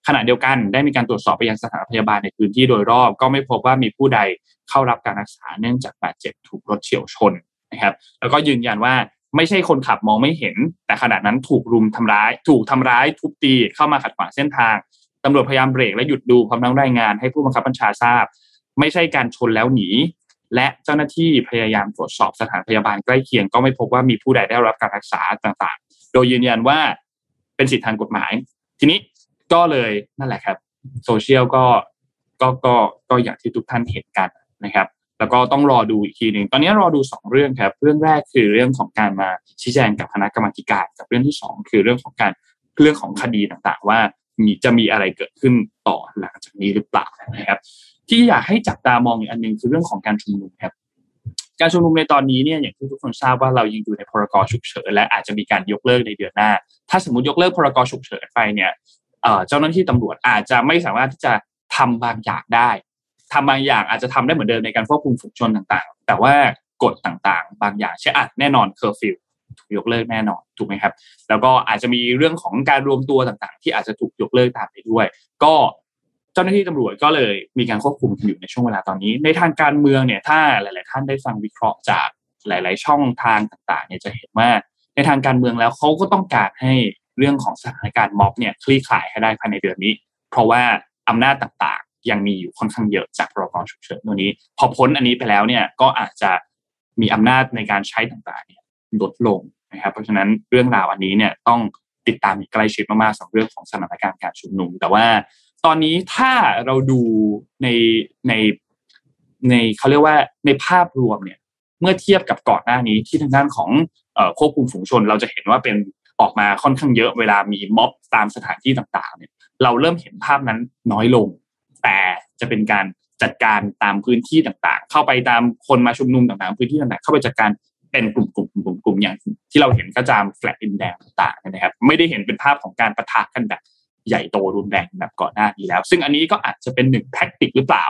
ขณะเดียวกันได้มีการตรวจสอบไปยังสถานพยาบาลในพื้นที่โดยรอบ ก็ไม่พบว่ามีผู้ใดเข้ารับการรักษาเนื่องจากบาดเจ็บถูกรถเฉียวชนนะครับ แล้วก็ยืนยันว่าไม่ใช่คนขับมองไม่เห็น แต่ขณะนั้นถูกรุมทำร้าย ถูกทำร้ายทุบตีเข้ามาขัดขวางเส้นทาง ตำรวจพยายามเบรกและหยุดดูพร้อมทั้งรายงานให้ผู้บังคับบัญชาทราบ ไม่ใช่การชนแล้วหนี และเจ้าหน้าที่พยายามตรวจสอบสถานพยาบาลใกล้เคียงก็ไม่พบว่ามีผู้ใดได้รับการรักษาต่างๆ โดยยืนยันว่าเป็นสิทธิทางกฎหมาย ทีนี้ก็เลยนั่นแหละครับโซเชียลก็ก็ก็ก็อย่างที่ทุกท่านเห็นกันนะครับ แล้วก็ต้องรอดูอีกทีหนึ่งตอนนี้รอดูสองเรื่องครับ เรื่องแรกคือเรื่องของการมาชี้แจงกับคณะกรรมการกับเรื่องที่สองคือเรื่องของการเรื่องของคดีต่างๆ ว่า มีจะมีอะไรเกิดขึ้นต่อหลังจากนี้หรือเปล่านะครับ ที่อยากให้จับตามองอีกอันหนึ่งคือเรื่องของการชุมนุมครับการชุมนุมในตอนนี้เนี่ยอย่างที่ทุกคนทราบว่าเรายังอยู่ในพรกฉุกเฉินและอาจจะมีการยกเลิกในเดือนหน้า ถ้าสมมติยกเลิกพรกฉุกเฉินไปเนี่ยเจ้าหน้าที่ตำรวจอาจจะไม่สามารถที่จะทำบางอย่างได้ทำบางอย่างอาจจะทำได้เหมือนเดิมในการควบคุมฝูงชนต่างๆ แต่ว่ากฎต่างๆ บางอย่างเช่นอะแน่นอนเคอร์ฟิว ถูกยกเลิกแน่นอนถูกไหมครับ แล้วก็อาจจะมีเรื่องของการรวมตัวต่างๆ ที่อาจจะถูกยกเลิกตามไปด้วย ก็เจ้าหน้าที่ตำรวจก็เลยมีการควบคุมอยู่ในช่วงเวลาตอนนี้ ในทางการเมืองเนี่ยถ้าหลาย ๆ ท่านได้ฟังวิเคราะห์จากหลาย ๆ ช่องทางต่าง ๆ เนี่ยจะเห็นว่าในทางการเมืองแล้วเขาก็ต้องการให้เรื่องของสถานการณ์ม็อบเนี่ยคลี่คลายให้ได้ภายในเดือนนี้ เพราะว่าอำนาจต่างๆ ยังมีอยู่ค่อนข้างเยอะจากพรกฉุกเฉินตัวนี้ พอพ้นอันนี้ไปแล้วเนี่ยก็อาจจะมีอำนาจในการใช้ต่างๆเนี่ย ลดลงนะครับเพราะฉะนั้นเรื่องราวอันนี้เนี่ยต้องติดตามใกล้ชิดมากๆสำหรับเรื่องของสถานการณ์การชุมนุม แต่ว่าตอนนี้ถ้าเราดูในในในเขาเรียกว่าในภาพรวมเนี่ยเมื่อเทียบกับก่อนหน้านี้ที่ทางด้านของควบคุมฝูงชน เราจะเห็นว่าเป็นออกมาค่อนข้างเยอะเวลามีม็อบตามสถานที่ต่างๆเนี่ยเราเริ่มเห็นภาพนั้นน้อยลง แต่จะเป็นการจัดการตามพื้นที่ต่างๆ เข้าไปตามคนมาชุมนุมต่างๆ พื้นที่ต่างๆ เข้าไปจัดการเป็นกลุ่มก ลุ่มอย่างที่เราเห็นก็ตามแฟลตดินแดงต่างๆนะครับ ไม่ได้เห็นเป็นภาพของการปะทะกันแบบใหญ่โตรุนแรงแบบก่อนหน้านี้แล้ว ซึ่งอันนี้ก็อาจจะเป็นหนึ่ง tactic หรือเปล่า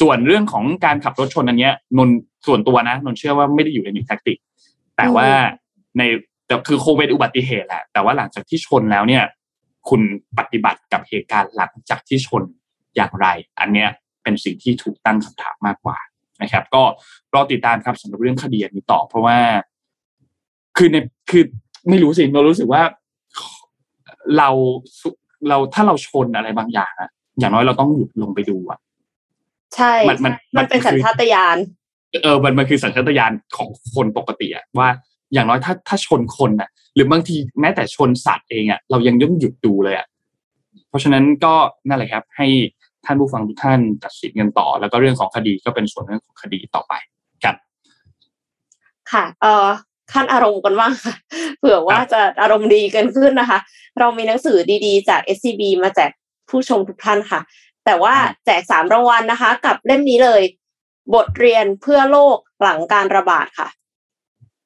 ส่วนเรื่องของการขับรถชนอันเนี้ยนนส่วนตัวนะนนเชื่อว่าไม่ได้อยู่ในหนึ่ง tactic แต่ว่าในแต่คือโควิดอุบัติเหตุแหละแต่ว่าหลังจากที่ชนแล้วเนี่ย คุณปฏิบัติกับเหตุการณ์หลังจากที่ชนอย่างไร อันเนี้ยเป็นสิ่งที่ถูกตั้งคำถามมากกว่านะครับ ก็รอติดตามครับสำหรับเรื่องคดีนี้ต่อ เพราะว่า คือในคือไม่รู้สิเรารู้สึกว่าเราเราถ้าเราชนอะไรบางอย่างอะอย่างน้อยเราต้องหยุดลงไปดูอะใช่มันมันมันเป็นสัญชาตญาณเออมันมันคือสัญชาตญาณของคนปกติอะว่าอย่างน้อยถ้าถ้าชนคนอะหรือบางทีแม้แต่ชนสัตว์เองอะเรายังต้องหยุดดูเลยอะเพราะฉะนั้นก็นั่นแหละครับ ให้ท่านผู้ฟังทุกท่านตัดสินกันต่อ แล้วก็เรื่องของคดีก็เป็นส่วนเรื่องของคดีต่อไปครับ ค่ะเอ่อ ขั้นอารมณ์กันบ้างค่ะเผื่อว่าจะอารมณ์ดีกันขึ้นนะคะ เรามีหนังสือดีๆจาก SCB มาแจกผู้ชมทุกท่านค่ะ แต่ว่าแจกสามรางวัลนะคะ กับเล่มนี้เลย บทเรียนเพื่อโลกหลังการระบาดค่ะ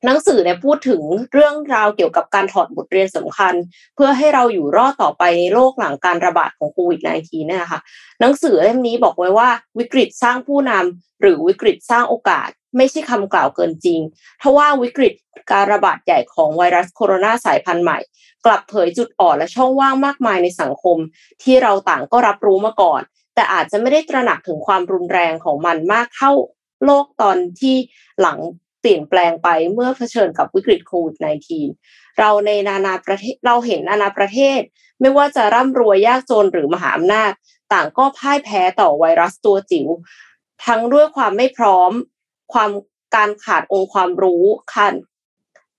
หนังสือเนี่ยพูดถึงเรื่องราวเกี่ยวกับการถอดบทเรียนสำคัญ เพื่อให้เราอยู่รอดต่อไปในโลกหลังการระบาดของโควิด -19 นี่ะคะหนังสือเล่มนี้บอกไว้ว่าวิกฤตสร้างผู้นำหรือวิกฤตสร้างโอกาส ไม่ใช่คำกล่าวเกินจริงทว่าวิกฤตการระบาดใหญ่ของไวรัสโคโรนาสายพันธุ์ใหม่ กลับเผยจุดอ่อนและช่องว่างมากมายในสังคม ที่เราต่างก็รับรู้มาก่อน แต่อาจจะไม่ได้ตระหนักถึงความรุนแรงของมันมากเท่าโลกตอนที่หลังเปลี่ยนแปลงไปเมื่อเผชิญกับวิกฤตโควิด -19 เราในนานาประเทศเราเห็นนานาประเทศ ไม่ว่าจะร่ำรวยยากจนหรือมหาอำนาจ ต่างก็พ่ายแพ้ต่อไวรัสตัวจิ๋วทั้งด้วยความไม่พร้อม ความการขาดองค์ความรู้การ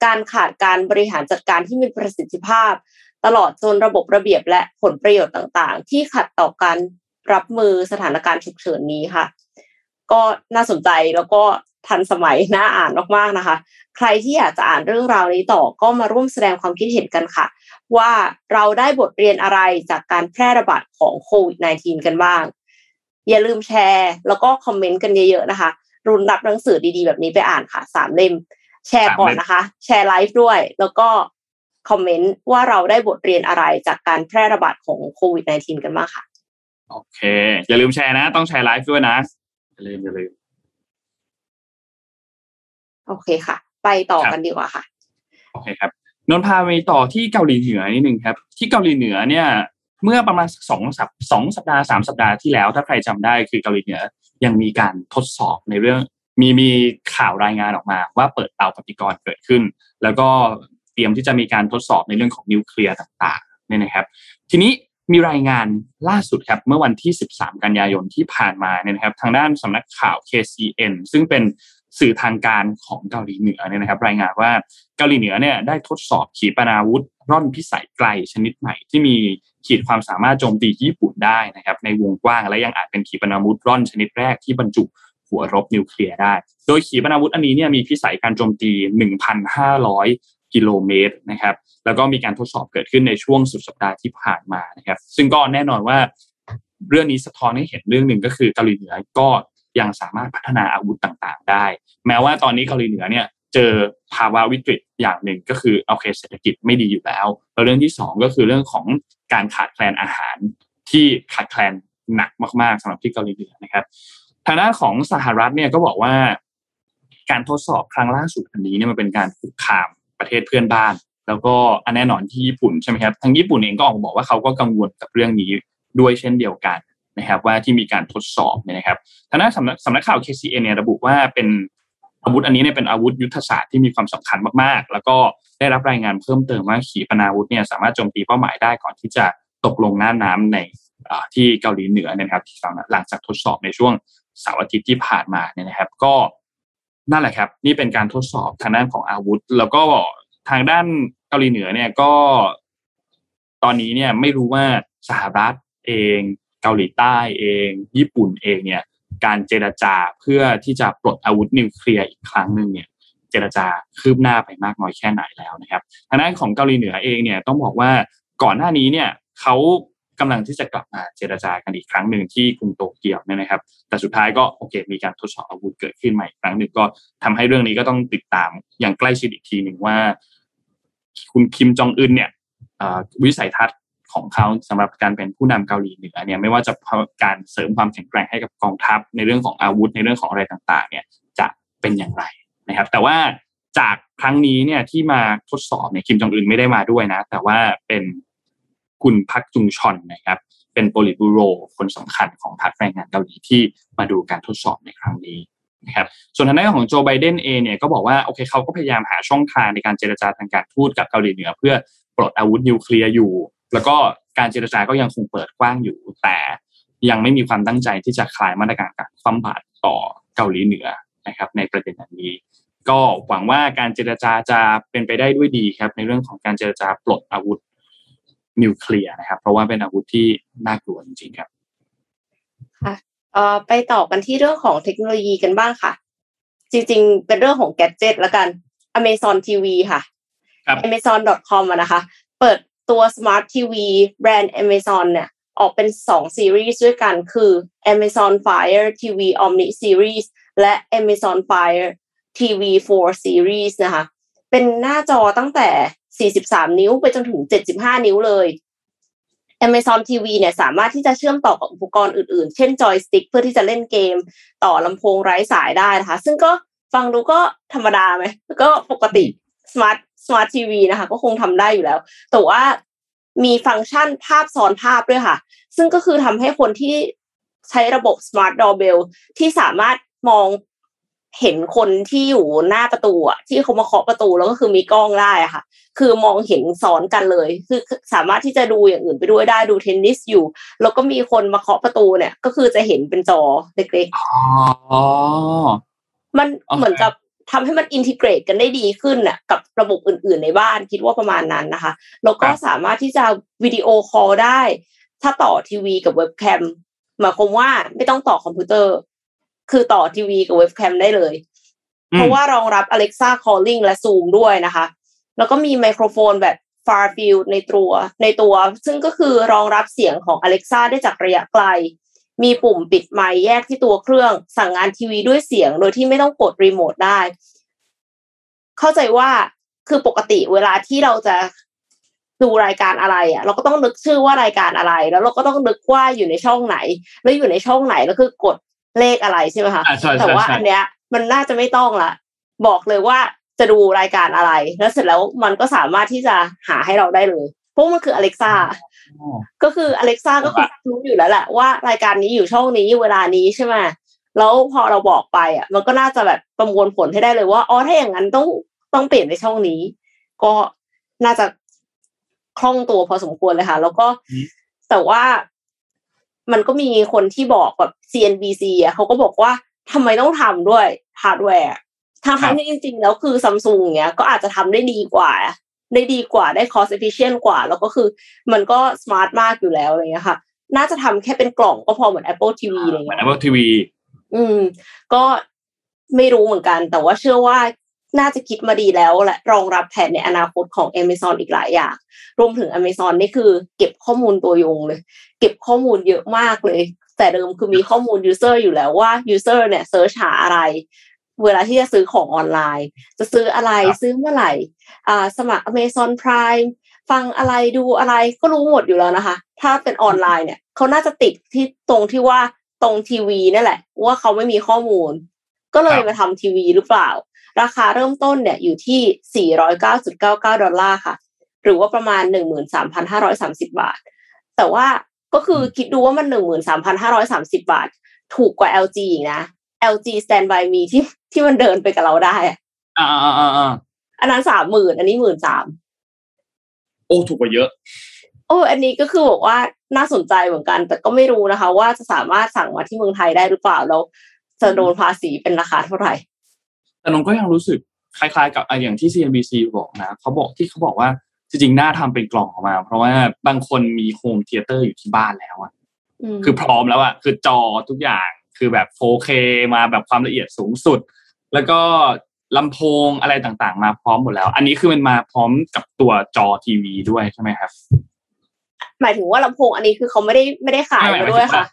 การขาดการบริหารจัดการที่มีประสิทธิภาพ ตลอดจนระบบระเบียบและผลประโยชน์ต่างๆ ที่ขัดต่อการรับมือสถานการณ์ฉุกเฉินนี้ค่ะ ก็น่าสนใจแล้วก็ทันสมัยน่าอ่านมากๆนะคะ ใครที่อยากจะอ่านเรื่องราวนี้ต่อก็มาร่วมแสดงความคิดเห็นกันค่ะ ว่าเราได้บทเรียนอะไรจากการแพร่ระบาดของโควิด -19 กันบ้าง อย่าลืมแชร์ แล้วก็คอมเมนต์กันเยอะๆนะคะ รุนรับหนังสือดีๆ แบบนี้ไปอ่านค่ะสามเล่ม แชร์ก่อนนะคะ แชร์ไลฟ์ด้วย แล้วก็คอมเมนต์ว่าเราได้บทเรียนอะไรจากการแพร่ระบาดของโควิด -19 กันบ้างค่ะ โอเค อย่าลืมแชร์นะ ต้องแชร์ไลฟ์ด้วยนะ อย่าลืมอย่าลืม โอเคค่ะ ไปต่อกันดีกว่าค่ะ โอเคครับนนพาไปต่อที่เกาหลีเหนือนิดนึงครับ ที่เกาหลีเหนือเนี่ย เมื่อประมาณสองสัปสองสัปดาห์สามสัปดาห์ที่แล้ว ถ้าใครจำได้คือเกาหลีเหนือ ยังมีการทดสอบในเรื่องมีมีข่าวรายงานออกมาว่าเปิดเตาปฏิกรณ์เกิดขึ้น แล้วก็เตรียมที่จะมีการทดสอบในเรื่องของนิวเคลียร์ต่างๆเนี่ยนะครับ ทีนี้มีรายงานล่าสุดครับเมื่อวันที่ 13 กันยายนที่ผ่านมาเนี่ยนะครับ ทางด้านสำนักข่าว KCN ซึ่งเป็นสื่อทางการของเกาหลีเหนือเนี่ยนะครับ รายงานว่าเกาหลีเหนือเนี่ยได้ทดสอบขีปนาวุธร่อนพิสัยไกลชนิดใหม่ที่มี ขีดความสามารถโจมตีญี่ปุ่นได้นะครับในวงกว้างและยังอาจเป็นขีปนาวุธร่อนชนิดแรกที่บรรจุหัวรบนิวเคลียร์ได้ โดยขีปนาวุธอันนี้เนี่ยมีพิสัยการโจมตี 1,500 กิโลเมตรนะครับ แล้วก็มีการทดสอบเกิดขึ้นในช่วงสุดสัปดาห์ที่ผ่านมานะครับ ซึ่งก็แน่นอนว่าเรื่องนี้สะท้อนให้เห็นเรื่องหนึ่งก็คือเกาหลีเหนือก็ยังสามารถพัฒนาอาวุธต่างๆ ได้ แม้ว่าตอนนี้เกาหลีเหนือเนี่ย เจอภาวะวิกฤตอย่างหนึ่งก็คือโอเคเศรษฐกิจไม่ดีอยู่แล้วแล้วเรื่องที่สองก็คือเรื่องของการขาดแคลนอาหารที่ขาดแคลนหนักมาก ๆสำหรับที่เกาหลีเหนือนะครับทางด้านของสหรัฐเนี่ยก็บอกว่า การทดสอบครั้งล่าสุดอันนี้เนี่ยมันเป็นการคุกคามประเทศเพื่อนบ้าน แล้วก็อันแน่นอนที่ญี่ปุ่นใช่ไหมครับทางญี่ปุ่นเองก็ออกมาบอกว่าเขาก็กังวลกับเรื่องนี้ด้วยเช่นเดียวกันนะครับว่าที่มีการทดสอบเนี่ยนะครับทางด้านสำนักสำนักข่าว KCN เนี่ยระบุว่าเป็น อาวุธอันนี้เนี่ยเป็นอาวุธยุทธศาสตร์ที่มีความสำคัญมากๆ แล้วก็ได้รับรายงานเพิ่มเติมว่าขีปนาวุธเนี่ยสามารถโจมตีเป้าหมายได้ก่อนที่จะตกลงหน้าน้ำในที่เกาหลีเหนือนะครับที่หลังจากทดสอบในช่วงเสาร์อาทิตย์ที่ผ่านมาเนี่ยนะครับ ก็นั่นแหละครับ นี่เป็นการทดสอบทางด้านของอาวุธ แล้วก็ทางด้านเกาหลีเหนือเนี่ยก็ ตอนนี้เนี่ยไม่รู้ว่าสหรัฐเอง เกาหลีใต้เอง ญี่ปุ่นเองเนี่ย การเจรจาเพื่อที่จะปลดอาวุธนิวเคลียร์อีกครั้งหนึ่งเนี่ยเจรจาคืบหน้าไปมากน้อยแค่ไหนแล้วนะครับทางด้านของเกาหลีเหนือเองเนี่ยต้องบอกว่าก่อนหน้านี้เนี่ยเขากำลังที่จะกลับมาเจรจากันอีกครั้งหนึ่งที่กรุงโตเกียวเนี่ยนะครับ แต่สุดท้ายก็โอเค มีการทดสอบอาวุธเกิดขึ้นใหม่ครั้งหนึ่งก็ทำให้เรื่องนี้ก็ต้องติดตามอย่างใกล้ชิดอีกทีหนึ่งว่า คุณคิมจองอึนเนี่ยวิสัยทัศน์ ของเขาสำหรับการเป็นผู้นำเกาหลีเหนือเนี่ยไม่ว่าจะการเสริมความแข็งแกร่งให้กับกองทัพ ในเรื่องของอาวุธในเรื่องของอะไรต่างๆ เนี่ยจะเป็นอย่างไรนะครับ แต่ว่าจากครั้งนี้เนี่ยที่มาทดสอบเนี่ยคิมจองอึนไม่ได้มาด้วยนะ แต่ว่าเป็นคุณพักจุงชอนนะครับ เป็นโปลิบูโร คนสำคัญของพรรคแรงงานเกาหลีที่มาดูการทดสอบในครั้งนี้นะครับส่วนทางด้านของโจไบเดนเองเนี่ยก็บอกว่าโอเคเขาก็พยายามหาช่องทางในการเจรจาทางการทูตกับเกาหลีเหนือ เพื่อปลดอาวุธนิวเคลียร์อยู่ แล้วก็การเจรจาก็ยังคงเปิดกว้างอยู่ แต่ยังไม่มีความตั้งใจที่จะคลายมาตรการการคว่ำบาตรต่อเกาหลีเหนือนะครับ ในประเด็นนี้ ก็หวังว่าการเจรจาจะเป็นไปได้ด้วยดีครับ ในเรื่องของการเจรจาปลดอาวุธนิวเคลียร์นะครับ เพราะว่าเป็นอาวุธที่น่ากลัวจริงๆครับค่ะเอ่อไปต่อกันที่เรื่องของเทคโนโลยีกันบ้างค่ะ จริงๆ เป็นเรื่องของแกจ e t แล้วกัน Amazon TV ค่ะครับ Amazon.com อะนะคะ เปิด ตัว Smart TV แบรนด์ Amazon เนี่ยออกเป็นสองซีรีส์ด้วยกันคือ Amazon Fire TV Omni Series และ Amazon Fire TV 4 Series นะคะเป็นหน้าจอตั้งแต่ 43 นิ้วไปจนถึง 75 นิ้วเลย Amazon TV เนี่ยสามารถที่จะเชื่อมต่อกับอุปกรณ์อื่นๆ เช่นจอยสติ๊กเพื่อที่จะเล่นเกม ต่อลำโพงไร้สายได้นะคะ ซึ่งก็ฟังดูก็ธรรมดาไหมก็ปกติ Smart Smart TV นะคะ ก็คงทำได้อยู่แล้ว แต่ว่ามีฟังก์ชันภาพซ้อนภาพด้วยค่ะ ซึ่งก็คือทำให้คนที่ใช้ระบบ Smart Doorbell ที่สามารถมองเห็นคนที่อยู่หน้าประตูอะที่เขามาเคาะประตูแล้วก็คือมีกล้องได้อะค่ะ คือมองเห็นซ้อนกันเลย คือสามารถที่จะดูอย่างอื่นไปด้วยได้ดูเทนนิสอยู่ แล้วก็มีคนมาเคาะประตูเนี่ย ก็คือจะเห็นเป็นจอเล็กอ๋อๆมันโอเคเหมือนกับ ทำให้มัน integrate กันได้ดีขึ้นน่ะกับระบบอื่น ๆในบ้านคิดว่าประมาณนั้นนะคะแล้วก็สามารถที่จะ video call ได้ ถ้าต่อทีวีกับเว็บแคมหมายความว่าไม่ต้องต่อคอมพิวเตอร์ คือต่อทีวีกับเว็บแคมได้เลย เพราะว่ารองรับ Alexa Calling และ Zoom ด้วยนะคะ แล้วก็มีไมโครโฟนแบบ Far Field ในตัวในตัว ซึ่งก็คือรองรับเสียงของ Alexa ได้จากระยะไกล มีปุ่มปิดไมค์แยกที่ตัวเครื่อง สั่งงานทีวีด้วยเสียงโดยที่ไม่ต้องกดรีโมทได้ เข้าใจว่าคือปกติเวลาที่เราจะดูรายการอะไรอะ เราก็ต้องนึกชื่อว่ารายการอะไร แล้วเราก็ต้องนึกว่าอยู่ในช่องไหน แล้วอยู่ในช่องไหนแล้วคือกดเลขอะไรใช่ไหมคะอ่าใช่ใช่แต่ว่าใช่อันเนี้ยมันน่าจะไม่ต้องละบอกเลยว่าจะดูรายการอะไร แล้วเสร็จแล้วมันก็สามารถที่จะหาให้เราได้เลย เพราะมันคืออเล็ กซ่าอ๋อก็คืออเล็กซ่าก็คือรู้อยู่แล้วแหละว่ารายการนี้อยู่ช่องนี้เวลานี้ใช่ไหมแล้วพอเราบอกไปอะ มันก็น่าจะแบบประมวลผลให้ได้เลยว่าอ๋อถ้าอย่างนั้นต้องต้องเปลี่ยนในช่องนี้ ก็น่าจะคล่องตัวพอสมควรเลยค่ะ แล้วก็แต่ว่ามันก็มีคนที่บอกแบบ CNBC อะเขาก็บอกว่าทำไมต้องทำด้วยฮาร์ดแวร์ทางทางที่จริง ๆ แล้วคือซัมซุงเนี้ยก็อาจจะทำได้ดีกว่า ได้ดีกว่าได้ cost efficient กว่า แล้วก็คือมันก็ smart มากอยู่แล้วอะไรเงี้ยค่ะ น่าจะทำแค่เป็นกล่องก็พอเหมือน Apple TV อะไรเหมือนเงี้ย Apple TV อืม ก็ไม่รู้เหมือนกัน แต่ว่าเชื่อว่าน่าจะคิดมาดีแล้ว และรองรับแผนในอนาคตของ Amazon อีกหลายอย่าง รวมถึง Amazon นี่คือ เก็บข้อมูลตัวยงเลย เก็บข้อมูลเยอะมากเลย แต่เดิมคือมีข้อมูล user อยู่แล้วว่า user เนี่ยเซิร์ชหาอะไร เวลาที่จะซื้อของออนไลน์ จะซื้ออะไรครับซื้อเมื่อไหร่ อ่า สมัคร Amazon Prime ฟังอะไรดูอะไรก็รู้หมดอยู่แล้วนะคะ ถ้าเป็นออนไลน์เนี่ยเขาน่าจะติดที่ตรงที่ว่าตรงทีวีนั่นแหละ ว่าเขาไม่มีข้อมูล ก็เลยมาทำทีวีหรือเปล่า ราคาเริ่มต้นเนี่ยอยู่ที่ 409.99 ดอลลาร์ค่ะ หรือว่าประมาณ 13,530 บาท แต่ว่าก็คือคิดดูว่ามัน 13,530 บาท ถูกกว่า LG อีกนะ LG Stand by Me ที่ที่มันเดินไปกับเราได้อะอ่าอ่าอ่าอ่าอันนั้นสามหมื่นอันนี้หมื่นสามโอ้ถูกกว่าเยอะ โอ้อันนี้ก็คือบอกว่าน่าสนใจเหมือนกัน แต่ก็ไม่รู้นะคะ ว่าจะสามารถสั่งมาที่เมืองไทยได้หรือเปล่าแล้วจะโดนภาษีเป็นราคาเท่าไหร่ แต่นนท์ก็ยังรู้สึกคล้ายๆ กับอะอย่างที่ CNBC บอกนะเขาบอกที่เขาบอกว่าจริงๆน่าทำเป็นกล่องออกมา เพราะว่าบางคนมี home theater อยู่ที่บ้านแล้วอะมคือพร้อมแล้วอะคือจอทุกอย่าง คือแบบ 4K มาแบบความละเอียดสูงสุด แล้วก็ลำโพงอะไรต่างๆ มาพร้อมหมดแล้ว อันนี้คือมันมาพร้อมกับตัวจอทีวีด้วยใช่ไหมครับ หมายถึงว่าลำโพงอันนี้คือเขาไม่ได้ไม่ได้ขายมาด้วยค่ะ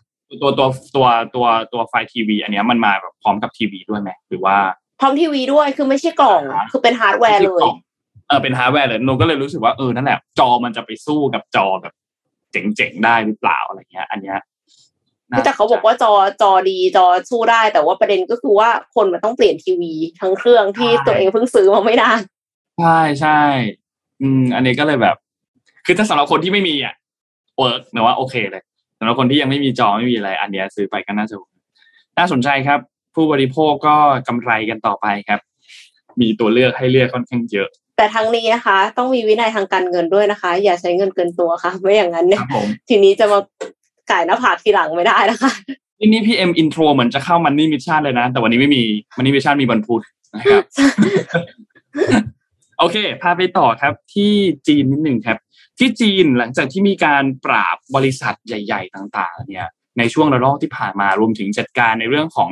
ตัวตัวตัวตัวตัว Fire TV อันเนี้ยมันมาแบบพร้อมกับทีวีด้วยไหมหรือว่า พร้อมทีวีด้วยคือไม่ใช่กล่องอ่าคือเป็นฮาร์ดแวร์เลยเออเป็นฮาร์ดแวร์เลยนนท์ก็เลยรู้สึกว่าเออนั่นแหละจอมันจะไปสู้กับจอแบบเจ๋งๆได้หรือเปล่าอะไรเงี้ย อันเนี้ยน่ แต่เขาบอกว่าจอจอดีจอสู้ได้ แต่ว่าประเด็นก็คือว่าคนมันต้องเปลี่ยนทีวีทั้งเครื่องที่ตัวเองเพิ่งซื้อมาไม่นานใช่ใช่อืม อันนี้ก็เลยแบบ คือถ้าสำหรับคนที่ไม่มีอะ work นะว่าโอเคเลยสำหรับคนที่ยังไม่มีจอไม่มีอะไร อันเนี้ยซื้อไปก็น่าจะน่าสนใจครับ ผู้บริโภคก็กำไรกันต่อไปครับ มีตัวเลือกให้เลือกค่อนข้างเยอะ แต่ทั้งนี้นะคะ ต้องมีวินัยทางการเงินด้วยนะคะ อย่าใช้เงินเกินตัวค่ะ ไม่อย่างนั้นคเนี่ยรับผมทีนี้จะมา ก่ายหน้าผากทีหลังไม่ได้นะคะนี่นี่พี่เอ็ม intro เหมือนจะเข้า Money Mission เลยนะ แต่วันนี้ไม่มี Money Mission มีวันพุธนะครับโอเค พาไปต่อครับ ที่จีนนิดหนึ่งครับ ที่จีนหลังจากที่มีการปราบบริษัทใหญ่ ๆ ต่าง ๆ เนี่ย ในช่วงระลอกที่ผ่านมารวมถึงจัดการในเรื่องของ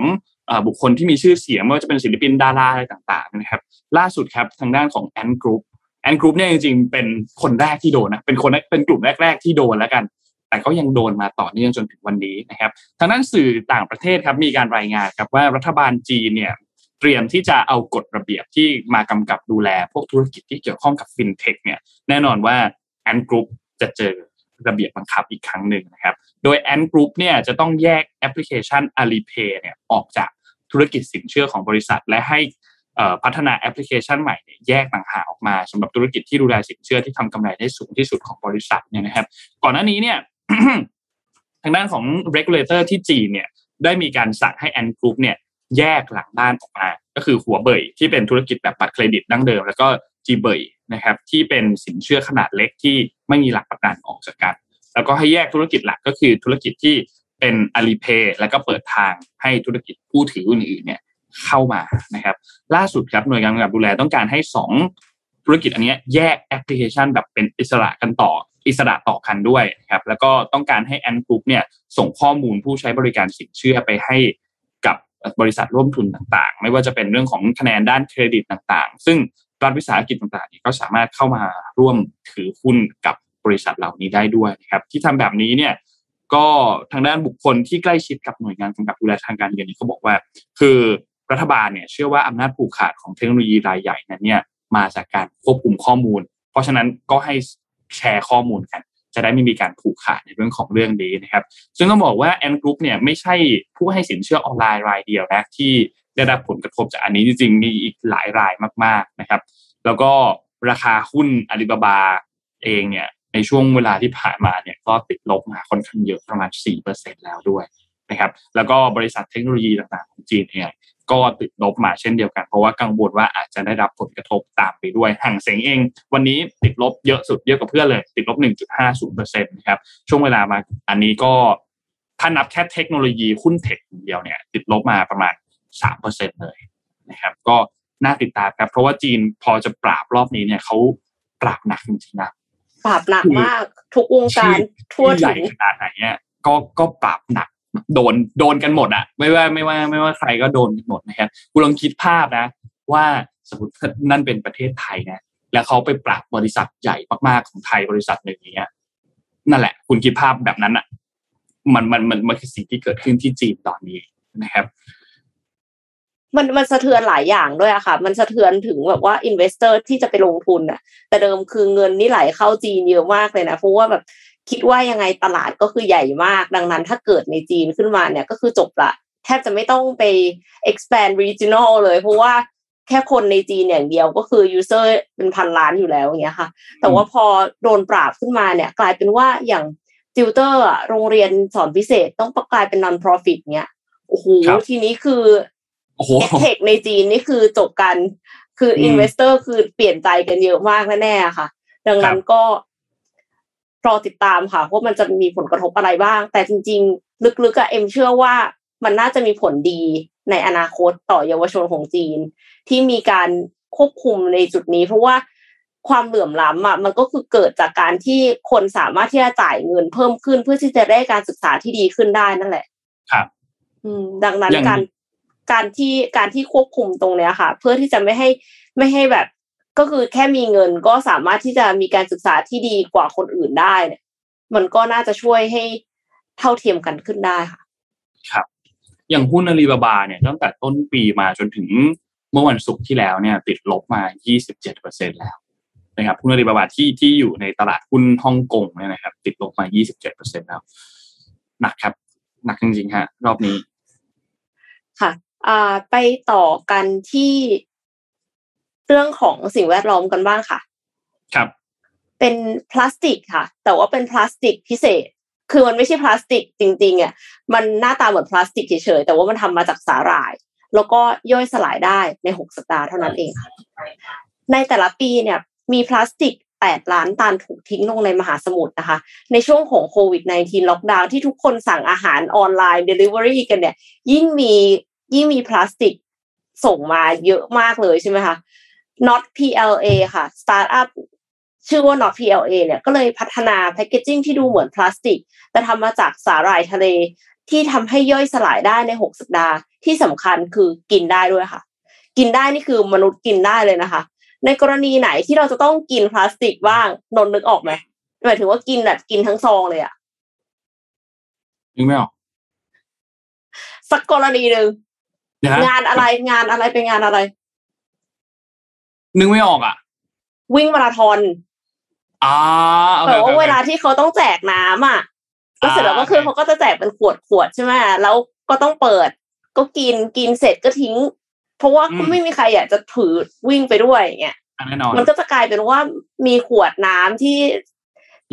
อบุคคลที่มีชื่อเสียงไม่ว่าจะเป็นศิลปินดาราอะไรต่าง ๆ นะครับ ล่าสุดครับทางด้านของ Ant Group Ant Group เนี่ยจริงๆเป็นคนแรกที่โดนนะเป็นคนเป็นกลุ่มแรก ๆ ที่โดนแล้วกัน แต่ก็ยังโดนมาต่อเนื่องจนถึงวันนี้นะครับทางด้านสื่อต่างประเทศครับมีการรายงานครับว่ารัฐบาลจีนเนี่ยเตรียมที่จะเอากฎระเบียบที่มากำกับดูแล พวกธุรกิจที่เกี่ยวข้องกับฟินเทคเนี่ยแน่นอนว่า Ant Group จะเจอระเบียบบังคับอีกครั้งหนึ่งนะครับ โดย Ant Group เนี่ยจะต้องแยกแอปพลิเคชัน Alipay เนี่ยออกจากธุรกิจสินเชื่อของบริษัท และให้พัฒนาแอปพลิเคชันใหม่แยกต่างหากออกมาสำหรับธุรกิจที่ดูแลสินเชื่อที่ทำกำไรได้สูงที่สุดของบริษัทเนี่ยนะครับ ก่อนหน้านี้เนี่ย ทางด้านของ regulator ที่จีนเนี่ย ได้มีการสั่งให้ Ant Group เนี่ยแยกหลังบ้านออกมา ก็คือ Huabei ที่เป็นธุรกิจแบบบัตรเครดิตดั้งเดิม แล้วก็ Jiebei นะครับ ที่เป็นสินเชื่อขนาดเล็กที่ไม่มีหลักประกันออกจากกัน แล้วก็ให้แยกธุรกิจหลักก็คือธุรกิจที่เป็น Alipay แล้วก็เปิดทางให้ธุรกิจผู้ถืออื่นๆเนี่ยเข้ามานะครับ ล่าสุดครับหน่วยงานกำกับดูแลต้องการให้สองธุรกิจอันเนี้ยแยกแอปพลิเคชันแบบเป็นอิสระกันต่อ อิสระต่อกันด้วยนะครับแล้วก็ต้องการให้ Ant Group เนี่ยส่งข้อมูลผู้ใช้บริการสินเชื่อไปให้กับบริษัทร่วมทุนต่างๆ ไม่ว่าจะเป็นเรื่องของคะแนนด้านเครดิตต่างๆ ซึ่งรัฐวิสาหกิจต่างๆก็สามารถเข้ามาร่วมถือหุ้นกับบริษัทเหล่านี้ได้ด้วยนะครับที่ทำแบบนี้เนี่ยก็ทางด้านบุคคลที่ใกล้ชิดกับหน่วยงานกำกับดูแลทางการเงินเนี่เขาบอกว่า คือรัฐบาลเนี่ยเชื่อว่าอำนาจผูกขาดของเทคโนโลยีรายใหญ่นั้นเนี่ยมาจากการควบคุมข้อมูล เพราะฉะนั้นก็ให้ แชร์ข้อมูลกัน จะได้ไม่มีการผูกขาดในเรื่องของเรื่องนี้นะครับ ซึ่งต้องบอกว่าแอนกรุ๊ปเนี่ยไม่ใช่ผู้ให้สินเชื่อออนไลน์รายเดียวนะที่ได้รับผลกระทบจากอันนี้จริงๆมีอีกหลายรายมาก ๆนะครับ แล้วก็ราคาหุ้นอาลีบาบาเองเนี่ยในช่วงเวลาที่ผ่านมาเนี่ยก็ติดลบมาค่อนข้างเยอะประมาณ 4%แล้วด้วยนะครับ แล้วก็บริษัทเทคโนโลยีต่างๆของจีนเอง ก็ติดลบมาเช่นเดียวกัน เพราะว่ากังวลว่าอาจจะได้รับผลกระทบตามไปด้วยห่างเสียงเอง วันนี้ติดลบเยอะสุดเยอะกว่าเพื่อนเลย ติดลบ 1.50%นะครับช่วงเวลามาอันนี้ก็ถ้านับแค่เทคโนโลยีหุ้นเทคเดียวเนี่ย ติดลบมาประมาณ 3%เลยนะครับก็น่าติดตามครับ เพราะว่าจีนพอจะปราบรอบนี้เนี่ยเขาปราบหนักจริงๆนะปราบหนักมากทุกวงการทั่วใหถึญ่งขนาดไหนเนี่ยก็ก็ปราบหนัก โดนโดนกันหมดอะไม่ว่าไม่ว่าไม่ว่าใครก็โดนกันหมดนะครับกูลองคิดภาพนะ ว่าสมมตินั่นเป็นประเทศไทยนะแล้วเขาไปปราบบริษัทใหญ่มากๆของไทยบริษัทหนึ่งอย่างเงี้ยนั่นแหละ คุณคิดภาพแบบนั้นอะมันมันมันมันคือสิ่งที่เกิดขึ้นที่จีนตอนนี้นะครับ มันมันสะเทือนหลายอย่างด้วยอะค่ะ มันสะเทือนถึงแบบว่า investor ที่จะไปลงทุนอะแต่เดิมคือเงินนี่ไหลเข้าจีนเยอะมากเลยนะเพราะว่าแบบ คิดว่ายังไงตลาดก็คือใหญ่มาก ดังนั้นถ้าเกิดในจีนขึ้นมาเนี่ยก็คือจบละแทบจะไม่ต้องไป expand regional เลยเพราะว่าแค่คนในจีนอย่างเดียวก็คือ user เป็นพันล้านอยู่แล้วอย่างเงี้ยค่ะ แต่ว่าพอโดนปราบขึ้นมาเนี่ย กลายเป็นว่าอย่างติวเตอร์อะโรงเรียนสอนพิเศษต้องประกลายเป็น non profit เนี้ยโอ้โหครับทีนี้คือโอ้โห tech ในจีนนี่คือจบกันคือ investor คือเปลี่ยนใจกันเยอะมากแน่ๆค่ะ ดังนั้นก็ รอติดตามค่ะว่ามันจะมีผลกระทบอะไรบ้าง แต่จริง ๆ ลึกๆอะเอ็มเชื่อว่ามันน่าจะมีผลดีในอนาคตต่อเยาวชนของจีน ที่มีการควบคุมในจุดนี้ เพราะว่าความเหลื่อมล้ำอะมันก็คือเกิดจากการที่คนสามารถที่จะจ่ายเงินเพิ่มขึ้น เพื่อที่จะได้การศึกษาที่ดีขึ้นได้นั่นแหละ ครับ อืม ดังนั้นอย่างการการที่การที่ควบคุมตรงเนี้ยค่ะ เพื่อที่จะไม่ให้ไม่ให้แบบ ก็คือแค่มีเงินก็สามารถที่จะมีการศึกษาที่ดีกว่าคนอื่นได้เนี่ยมันก็น่าจะช่วยให้เท่าเทียมกันขึ้นได้ค่ะ ครับ อย่างหุ้นอาลีบาบาเนี่ยตั้งแต่ต้นปีมาจนถึงเมื่อวันศุกร์ที่แล้วเนี่ย ติดลบมา 27%แล้วนะครับหุ้นอาลีบาบาที่ที่อยู่ในตลาดหุ้นฮ่องกงเนี่ยนะครับ ติดลบมา 27%แล้ว หนักครับ หนักจริงๆฮะรอบนี้ ค่ะ อ่าไปต่อกันที่ เรื่องของสิ่งแวดล้อมกันบ้างค่ะ ครับ เป็นพลาสติกค่ะ แต่ว่าเป็นพลาสติกพิเศษ คือมันไม่ใช่พลาสติกจริงๆอะมันหน้าตาเหมือนพลาสติกเฉยๆแต่ว่ามันทำมาจากสาหร่าย แล้วก็ย่อยสลายได้ในหกสัปดาห์เท่านั้นเองค่ะในแต่ละปีเนี่ย มีพลาสติก8ล้านตันถูกทิ้งลงในมหาสมุทรนะคะ ในช่วงของโควิด -19 ล็อกดาวน์ที่ทุกคนสั่งอาหารออนไลน์ Delivery กันเนี่ย ยิ่งมียิ่งมีพลาสติกส่งมาเยอะมากเลยใช่ไหมคะ Not PLA ค่ะสตาร์ทอัพชื่อว่า Not PLA เนี่ยก็เลยพัฒนา packaging ที่ดูเหมือนพลาสติก แต่ทำมาจากสาหร่ายทะเลที่ทำให้ย่อยสลายได้ใน 6 สัปดาห์ ที่สำคัญคือกินได้ด้วยค่ะ กินได้นี่คือมนุษย์กินได้เลยนะคะ ในกรณีไหนที่เราจะต้องกินพลาสติกบ้างนนท์นึกออกไหมหมายถึงว่ากินแบบกินทั้งซองเลยอะนึกไม่ออกสักกรณีหนึ่งเดี๋ยวนะงานอะไรงานอะไรเป็นงานอะไร นึกไม่ออกอะ วิ่งมาราธอนอ่าโอคแต่ว่าโอคเวลาที่เขาต้องแจกน้ำอะแล้วเสร็จแล้วก็คือโอเคเขาก็จะแจกเป็นขวดขวดๆใช่ไหมแล้วก็ต้องเปิด ก็กินกินเสร็จก็ทิ้ง เพราะว่าก็ไม่มีใครอยากจะถือวิ่งไปด้วยอย่างเงี้ยอะแน่นอนมันก็จะกลายเป็นว่ามีขวดน้ำที่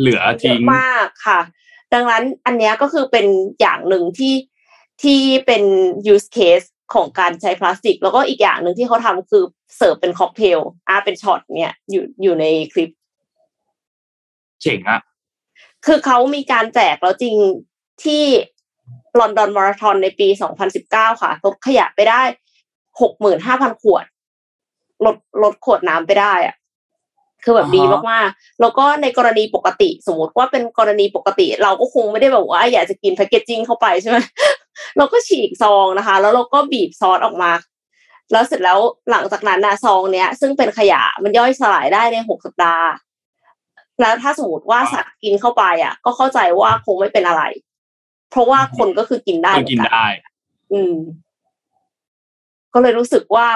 เหลือเยทิ้งอะมากค่ะ ดังนั้นอันเนี้ยก็คือเป็นอย่างหนึ่งที่ที่เป็น use case ของการใช้พลาสติก แล้วก็อีกอย่างหนึ่งที่เขาทำคือเสิร์ฟเป็นค็อกเทลอ่าเป็นช็อตเนี่ยอยู่อยู่ในคลิปเจ๋งอะคือเขามีการแจกแล้วจริงที่ลอนดอนมาราธอนในปี 2019 ค่ะลดขยะไปได้ 65,000 ขวด ลดลดขวดน้ำไปได้อะ คือแบบดีมากๆแล้วก็ในกรณีปกติ สมมติว่าเป็นกรณีปกติ เราก็คงไม่ได้แบบว่าอยากจะกินแพคเกจจิ้งเข้าไปใช่ไหมเราก็ฉีกซองนะคะ แล้วเราก็บีบซอสออกมาแล้วเสร็จแล้วหลังจากนั้นนะซองเนี้ย ซึ่งเป็นขยะมันย่อยสลายได้ในหกสัปดาห์ แล้วถ้าสมมติว่าสัตว์กินเข้าไปอะ ก็เข้าใจว่าคงไม่เป็นอะไร เพราะว่าคนก็คือกินได้ก็เหมือกินนกันได้ อืม ก็เลยรู้สึกว่า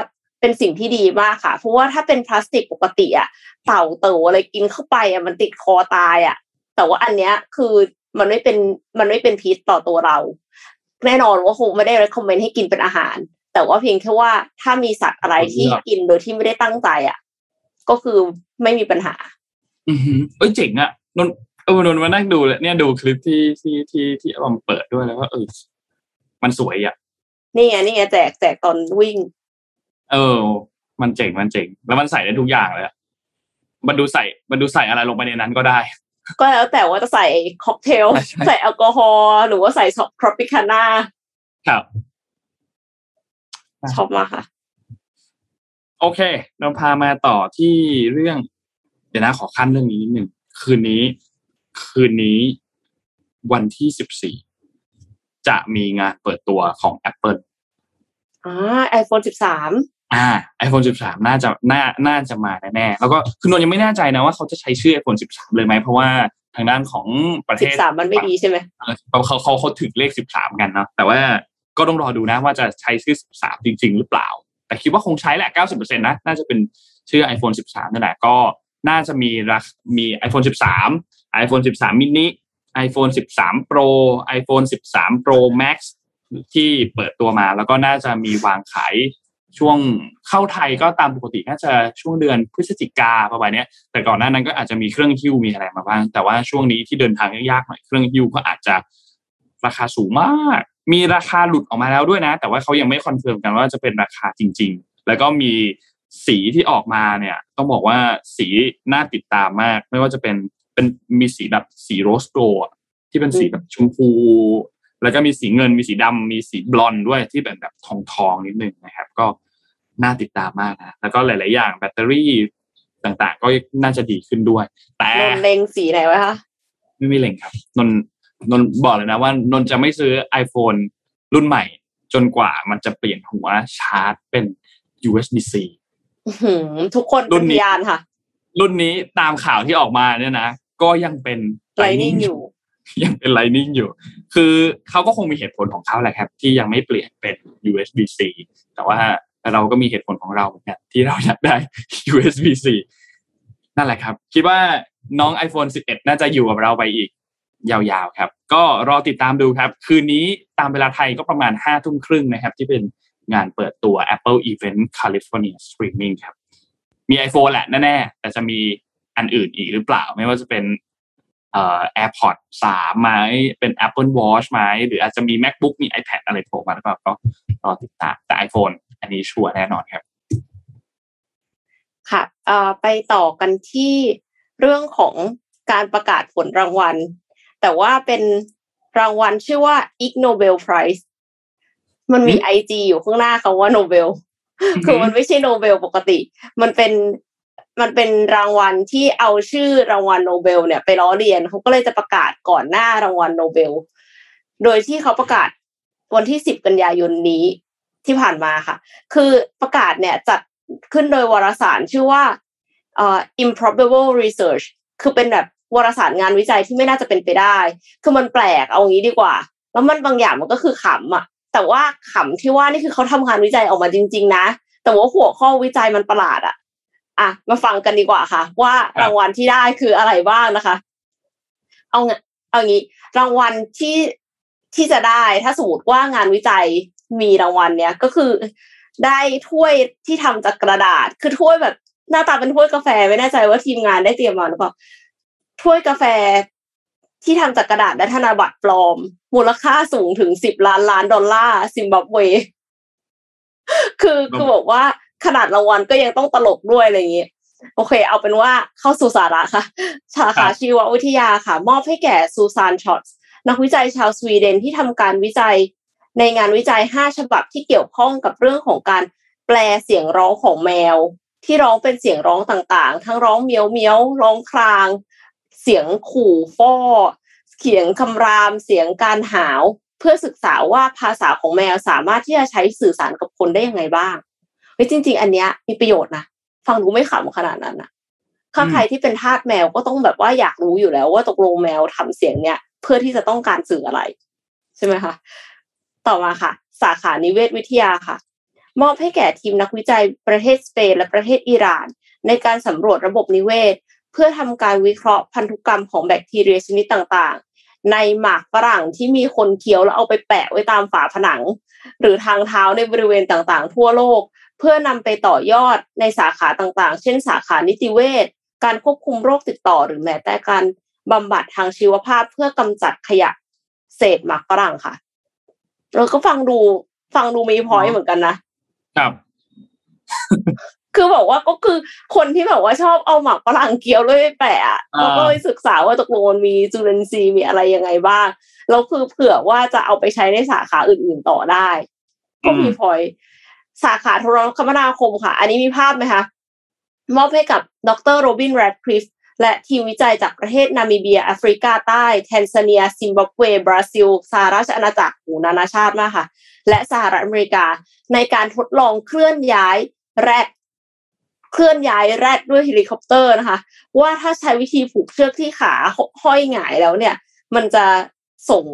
เป็นสิ่งที่ดีมากค่ะ เพราะว่าถ้าเป็นพลาสติกปกติอะเต่าเต่าอะไรกินเข้าไปอะมันติดคอตายอะแต่ว่าอันเนี้ยคือมันไม่เป็นมันไม่เป็นพิษต่อตัวเรา แน่นอนว่าคงไม่ได้ recommend ให้กินเป็นอาหาร แต่ว่าเพียงแค่ว่าถ้ามีสัตว์อะไรที่กินโดยที่ไม่ได้ตั้งใจอะ ก็คือไม่มีปัญหา อือหือเอ้ยเจ๋งอะนนเออนนมานั่งดูเลยเนี่ยดูคลิปที่ที่ที่ที่ออมเปิดด้วยแล้วก็เออมันสวยอะ นี่ไงนี่ไงแจกแจกตอนวิ่ง เออ มันเจ๋งมันเจ๋ง แล้วมันใส่ได้ทุกอย่างเลยอะมันดูใส่มันดูใส่อะไรลงไปในนั้นก็ได้ ก็แล้วแต่ว่าจะใส่ค็อกเทลใช่ใช่ใส่แอลกอฮอล์หรือว่าใส่ทรอปิคาน่าครับชอบมากค่ะ โอเค เราพามาต่อที่เรื่อง เดี๋ยวนะขอคั่นเรื่องนี้นิดหนึ่งคืนนี้ คืนนี้วันที่สิบสี่จะมีงานเปิดตัวของ Apple อ่าไอโฟนสิบสาม อ่า iPhone 13 น่าจะน่าน่าจะมาแน่ๆแล้วก็คือนนท์ยังไม่แน่ใจนะว่าเขาจะใช้ชื่อ iPhone 13 เลยไหมเพราะว่าทางด้านของประเทสิบศสามมันไม่ดีใช่ไหมเออเขาเขาเขาเขาถึงเลข 13 กันเนาะแต่ว่าก็ต้องรอดูนะว่าจะใช้ชื่อ 13 จริง ๆ หรือเปล่า แต่คิดว่าคงใช้แหละ 90%นะน่าจะเป็นชื่อ iPhone 13นั่นแหละก็น่าจะมีรักมี iPhone 13 iPhone 13 mini iPhone 13 Pro iPhone 13 Pro Max ที่เปิดตัวมา แล้วก็น่าจะมีวางขาย ช่วงเข้าไทยก็ตามปกติน่าจะช่วงเดือนพฤศจิกาประมาณเนี้ยแต่ก่อนหน้านั้นก็อาจจะมีเครื่องหิ้วมีอะไรมาบ้าง แต่ว่าช่วงนี้ที่เดินทางยากๆหน่อยเครื่องหิ้วก็อาจจะราคาสูงมาก มีราคาหลุดออกมาแล้วด้วยนะ แต่ว่าเขายังไม่ confirm กันว่าจะเป็นราคาจริง ๆ แล้วก็มีสีที่ออกมาเนี่ย ต้องบอกว่าสีน่าติดตามมาก ไม่ว่าจะเป็นเป็นมีสีแบบสีโรสโกอะที่เป็นสีแบบชมพูแล้วก็มีสีเงินมีสีดำมีสีบลอนด์ด้วยที่เป็นแบบทองทองนิดนึงนะครับ ก็ น่าติดตามมากนะแล้วก็หลาย ๆ อย่างแบตเตอรี่ต่างๆ ก็น่าจะดีขึ้นด้วย แต่นนท์เลงสีไหนไว้คะไม่มีเล็งครับนนนนบอกเลยนะว่านนจะไม่ซื้อ iPhone รุ่นใหม่ จนกว่ามันจะเปลี่ยนหัวชาร์จเป็น USB-C อื้อหือทุกคนรุ่เป็นนพนี้ยานค่ะ รุ่นนี้ตามข่าวที่ออกมาเนี่ยนะก็ยังเป็น Lightning อยู่ ยังเป็น Lightning อยู่ คือเขาก็คงมีเหตุผลของเขาแหละครับ ที่ยังไม่เปลี่ยนเป็น USB-C แต่ว่า แต่เราก็มีเหตุผลของเราเหมือนกันที่เราอยากได้ USB-C นั่นแหละครับ คิดว่าน้อง iPhone 11 น่าจะอยู่กับเราไปอีก ยาวๆครับ ก็รอติดตามดูครับ คืนนี้ตามเวลาไทยก็ประมาณห้าทุ่มครึ่งนะครับ ที่เป็นงานเปิดตัว Apple Event California Streaming ครับ มี iPhone แหละแน่ๆแต่จะมีอันอื่นอีกหรือเปล่า ไม่ว่าจะเป็นเอ่อ AirPods 3ไหมเป็น Apple Watch ไหมหรืออาจจะมี MacBook มี iPad อะไรโผล่มาหรือเปล่าก็รอติดตามแต่ iPhone อันนี้ชัวร์แน่นอนครับ ค่ะเอ่อไปต่อกันที่เรื่องของการประกาศผลรางวัล แต่ว่าเป็นรางวัลชื่อว่า Ig Nobel Prize มันมี IG อยู่ข้างหน้าคำว่าโนเบล คือมันไม่ใช่โนเบลปกติ มันเป็นมันเป็นรางวัลที่เอาชื่อรางวัลโนเบลเนี่ยไปล้อเลียนเขาก็เลยจะประกาศก่อนหน้ารางวัลโนเบล โดยที่เขาประกาศวันที่สิบกันยายนนี้ ที่ผ่านมาค่ะ คือประกาศเนี่ยจัดขึ้นโดยวารสารชื่อว่าเอ่อ improbable research คือเป็นแบบวารสารงานวิจัยที่ไม่น่าจะเป็นไปได้ คือมันแปลกเอางี้ดีกว่า แล้วมันบางอย่างมันก็คือขำอะแต่ว่าขำที่ว่านี่คือเขาทำงานวิจัยออกมาจริง ๆ นะ แต่ว่าหัวข้อวิจัยมันประหลาดอะอะ มาฟังกันดีกว่าค่ะ ว่ารางวัลที่ได้คืออะไรบ้างนะคะ เอาเอางี้ รางวัลที่ที่จะได้ถ้าสมมติว่างานวิจัย มีรางวัลเนี้ยก็คือได้ถ้วยที่ทำจากกระดาษ คือถ้วยแบบหน้าตาเป็นถ้วยกาแฟไม่แน่ใจว่าทีมงานได้เตรียมมาหรือเปล่าถ้วยกาแฟที่ทำจากกระดาษและธนบัตรปลอม มูลค่าสูงถึงสิบล้านล้านดอลลาร์ซิมบับเว คือคือบอกว่าขนาดรางวัลก็ยังต้องตลกด้วยอะไรอย่างเงี้ยโอเค เอาเป็นว่าเข้าสู่สาระค่ะ สาขาชีววิทยาค่ะ มอบให้แก่ซูซานช็อตส์นักวิจัยชาวสวีเดนที่ทำการวิจัย ในงานวิจัย 5 ฉบับที่เกี่ยวข้องกับเรื่องของการแปลเสียงร้องของแมว ที่ร้องเป็นเสียงร้องต่างๆ ทั้งร้องเมียวเมียวร้องคราง เสียงขู่ฟ้อเสียงคำราม เสียงการหาว เพื่อศึกษาว่าภาษาของแมวสามารถที่จะใช้สื่อสารกับคนได้ยังไงบ้างเฮ้ยจริง ๆ อันเนี้ยมีประโยชน์นะฟังดูไม่ขำขนาดนั้นนะถ้าใครที่เป็นทาสแมวก็ต้องแบบว่าอยากรู้อยู่แล้วว่าตกลงแมวทำเสียงเนี้ยเพื่อที่จะต้องการสื่ออะไร ใช่ไหมคะ ต่อมาค่ะ สาขานิเวศวิทยาค่ะ มอบให้แก่ทีมนักวิจัยประเทศสเปนและประเทศอิหร่าน ในการสำรวจระบบนิเวศ เพื่อทำการวิเคราะห์พันธุกรรมของแบคทีเรียชนิดต่างๆ ในหมากฝรั่งที่มีคนเคี้ยวแล้วเอาไปแปะไว้ตามฝาผนัง หรือทางเท้าในบริเวณต่างๆ ทั่วโลก เพื่อนำไปต่อยอดในสาขาต่างๆ เช่น สาขานิติเวชการควบคุมโรคติดต่อหรือแม้แต่การบำบัดทางชีวภาพเพื่อกำจัดขยะเศษหมากฝรั่งค่ะ เราก็ฟังดูฟังดูมีพอยเหมือนกันนะครับ คือบอกว่าก็คือคนที่แบบว่าชอบเอาหมากฝรั่งเกี๊ยวเลยไปแปะอะแล้วก็ไปศึกษาว่าตกลงมันมีจุลินทรีย์มีอะไรยังไงบ้างแล้วคือเผื่อว่าจะเอาไปใช้ในสาขาอื่นๆต่อได้ ก็มีพอยสาขาโทรคมนาคมค่ะ อันนี้มีภาพไหมคะมอบให้กับดรโรบินแรดคลิฟ และทีมวิจัยจากประเทศนามิเบีย แอฟริกาใต้ แทนซาเนีย ซิมบับเว บราซิล สหราชอาณาจักรหูนานาชาติมากค่ะ และสหรัฐอเมริกา ในการทดลองเคลื่อนย้ายแรดเคลื่อนย้ายแรดด้วยเฮลิคอปเตอร์นะคะ ว่าถ้าใช้วิธีผูกเชือกที่ขาห้อยหงายแล้วเนี่ย มันจะส่ง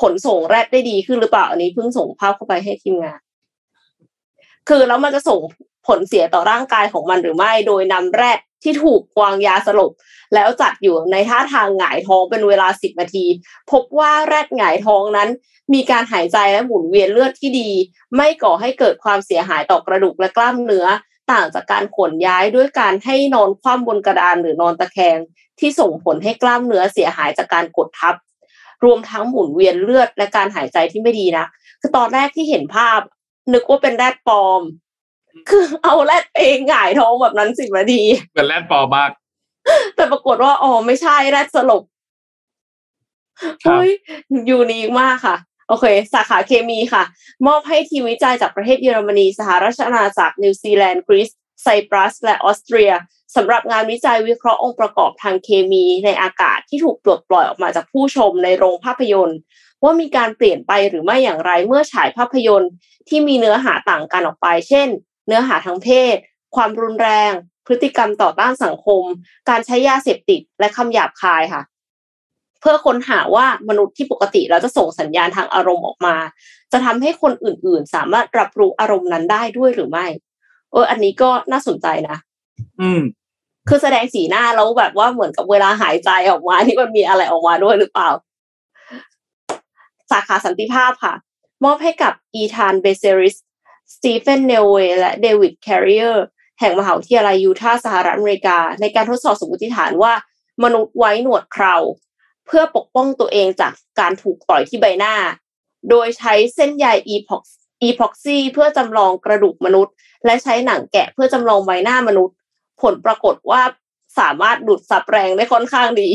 ขนส่งแรดได้ดีขึ้นหรือเปล่า อันนี้เพิ่งส่งภาพเข้าไปให้ทีมงาน คือแล้วมันจะส่งผลเสียต่อร่างกายของมันหรือไม่ โดยนำแรด ที่ถูกวางยาสลบ แล้วจัดอยู่ในท่าทางหงายท้องเป็นเวลาสิบนาที พบว่าแรดหงายท้องนั้น มีการหายใจและหมุนเวียนเลือดที่ดี ไม่ก่อให้เกิดความเสียหายต่อกระดูกและกล้ามเนื้อ ต่างจากการขนย้ายด้วยการให้นอนคว่ำบนกระดานหรือนอนตะแคง ที่ส่งผลให้กล้ามเนื้อเสียหายจากการกดทับ รวมทั้งหมุนเวียนเลือดและการหายใจที่ไม่ดีนะคือตอนแรกที่เห็นภาพ นึกว่าเป็นแรดปลอม คือเอาแรดเองหงายท้องแบบนั้นสิบนาทีเหมือนแรดปอมากแต่ปรากฏว่าอ๋อไม่ใช่แรดสลบครับเฮ้ยยูนิคมากค่ะ โอเค สาขาเคมีค่ะ มอบให้ทีมวิจัยจากประเทศเยอรมนี สหราชอาณาจักรนิวซีแลนด์กรีซไซปรัส และออสเตรียสำหรับงานวิจัยวิเคราะห์องค์ประกอบทางเคมีในอากาศที่ถูกปลดปล่อยออกมาจากผู้ชมในโรงภาพยนตร์ ว่ามีการเปลี่ยนไปหรือไม่อย่างไรเมื่อฉายภาพยนตร์ที่มีเนื้อหาต่างกันออกไป เช่น เนื้อหาทางเพศ ความรุนแรง พฤติกรรมต่อต้านสังคม การใช้ยาเสพติดและคำหยาบคายค่ะ เพื่อค้นหาว่ามนุษย์ที่ปกติเราจะส่งสัญญาณทางอารมณ์ออกมา จะทำให้คนอื่นๆ สามารถรับรู้อารมณ์นั้นได้ด้วยหรือไม่ เออ อันนี้ก็น่าสนใจนะ อืมคือแสดงสีหน้าแล้วแบบว่าเหมือนกับเวลาหายใจออกมาที่มันมีอะไรออกมาด้วยหรือเปล่า สาขาสันติภาพค่ะ มอบให้กับอีธานเบเซริส สตีเฟนเนลเวและเดวิดแคริเออร์แห่งมหาวิทยาลัยยูทาห์สหรัฐอเมริกา ในการทดสอบสมมติฐานว่า มนุษย์ไว้หนวดเคราเพื่อปกป้องตัวเองจากการถูกต่อยที่ใบหน้า โดยใช้เส้นใยอีพ็อกอีพ็อกซี่เพื่อจำลองกระดูกมนุษย์ และใช้หนังแกะเพื่อจำลองใบหน้ามนุษย์ ผลปรากฏว่าสามารถดูดซับแรงได้ค่อนข้างดี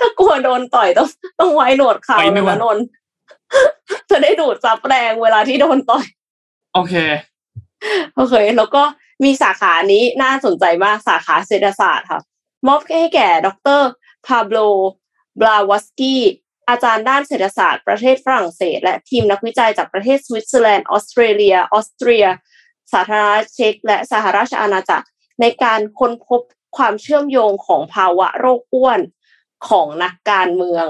ถ้ากลัวโดนต่อยต้องต้องไว้หนวดเขาไว้หนวดนะนนท์จะได้ดูดซับแรงเวลาที่โดนต่อย โอเคโอเค แล้วก็มีสาขานี้น่าสนใจมากสาขาเศรษฐศาสตร์ค่ะ มอบให้แก่ดรพาโบลบลาวสกี้อาจารย์ด้านเศรษฐศาสตร์ประเทศฝรั่งเศส และทีมนักวิจัยจากประเทศสวิตเซอร์แลนด์ออสเตรเลีย ออสเตรีย สาธารณรัฐเช็ก และสหราชอาณาจักร ในการค้นพบความเชื่อมโยงของภาวะโรคอ้วนของนักการเมือง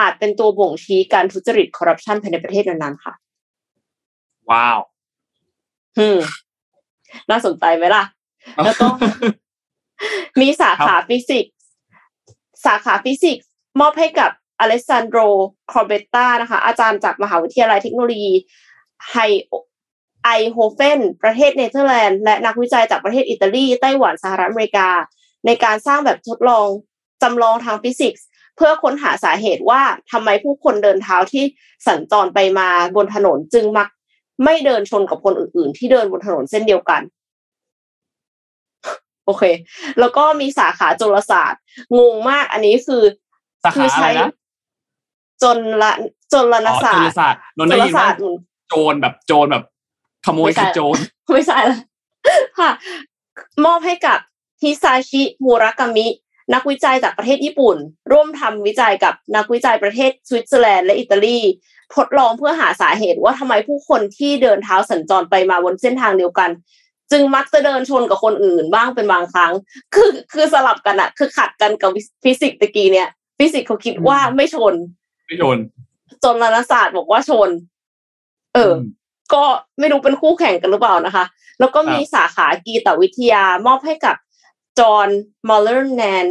อาจเป็นตัวบ่งชี้การทุจริตคอร์รัปชันภายในประเทศนั้นๆค่ะ ว้าวอืมน่าสนใจไหมล่ะ แล้วก็มีสาขาฟิสิกส์ สาขาฟิสิกส์ มอบให้กับอเลสซานโดรคอร์เบตตานะคะ อาจารย์จากมหาวิทยาลัยเทคโนโลยีไอนด์โฮเฟนประเทศเนเธอร์แลนด์และนักวิจัยจากประเทศอิตาลี ไต้หวันสหรัฐอเมริกา ในการสร้างแบบทดลองจำลองทางฟิสิกส์ เพื่อค้นหาสาเหตุว่าทำไมผู้คนเดินเท้าที่สัญจรไปมาบนถนนจึงมัก ไม่เดินชนกับคนอื่น ๆ ที่เดินบนถนนเส้นเดียวกัน โอเค แล้วก็มีสาขาจุลศาสตร์ งงมาก อันนี้คือสาขาอะไรนะจนละจนละนอ๋อศาจุสลตร์ศาสตร์นนท์จุได้ลยินศาว่าสตร์โจรแบบโจรแบบ ขโมยไม่ใช่คือโจรไม่ใช่ละค่ะ มอบให้กับฮิซาชิมูรากามิ นักวิจัยจากประเทศญี่ปุ่น ร่วมทำวิจัยกับนักวิจัยประเทศสวิตเซอร์แลนด์และอิตาลี ทดลองเพื่อหาสาเหตุว่าทำไมผู้คนที่เดินเท้าสัญจรไปมาบนเส้นทางเดียวกัน จึงมักจะเดินชนกับคนอื่นบ้างเป็นบางครั้ง คือคือสลับกันอะคือขัดกันกับฟิสิกส์ตะกี้เนี่ย ฟิสิกส์เขาคิดว่าไม่ชน ไม่โจรจนรณศาสตร์บอกว่าชนเอออ ก็ไม่รู้เป็นคู่แข่งกันหรือเปล่านะคะ แล้วก็มีครับสาขากีตวิทยามอบให้กับจอห์นมาเลอร์แนน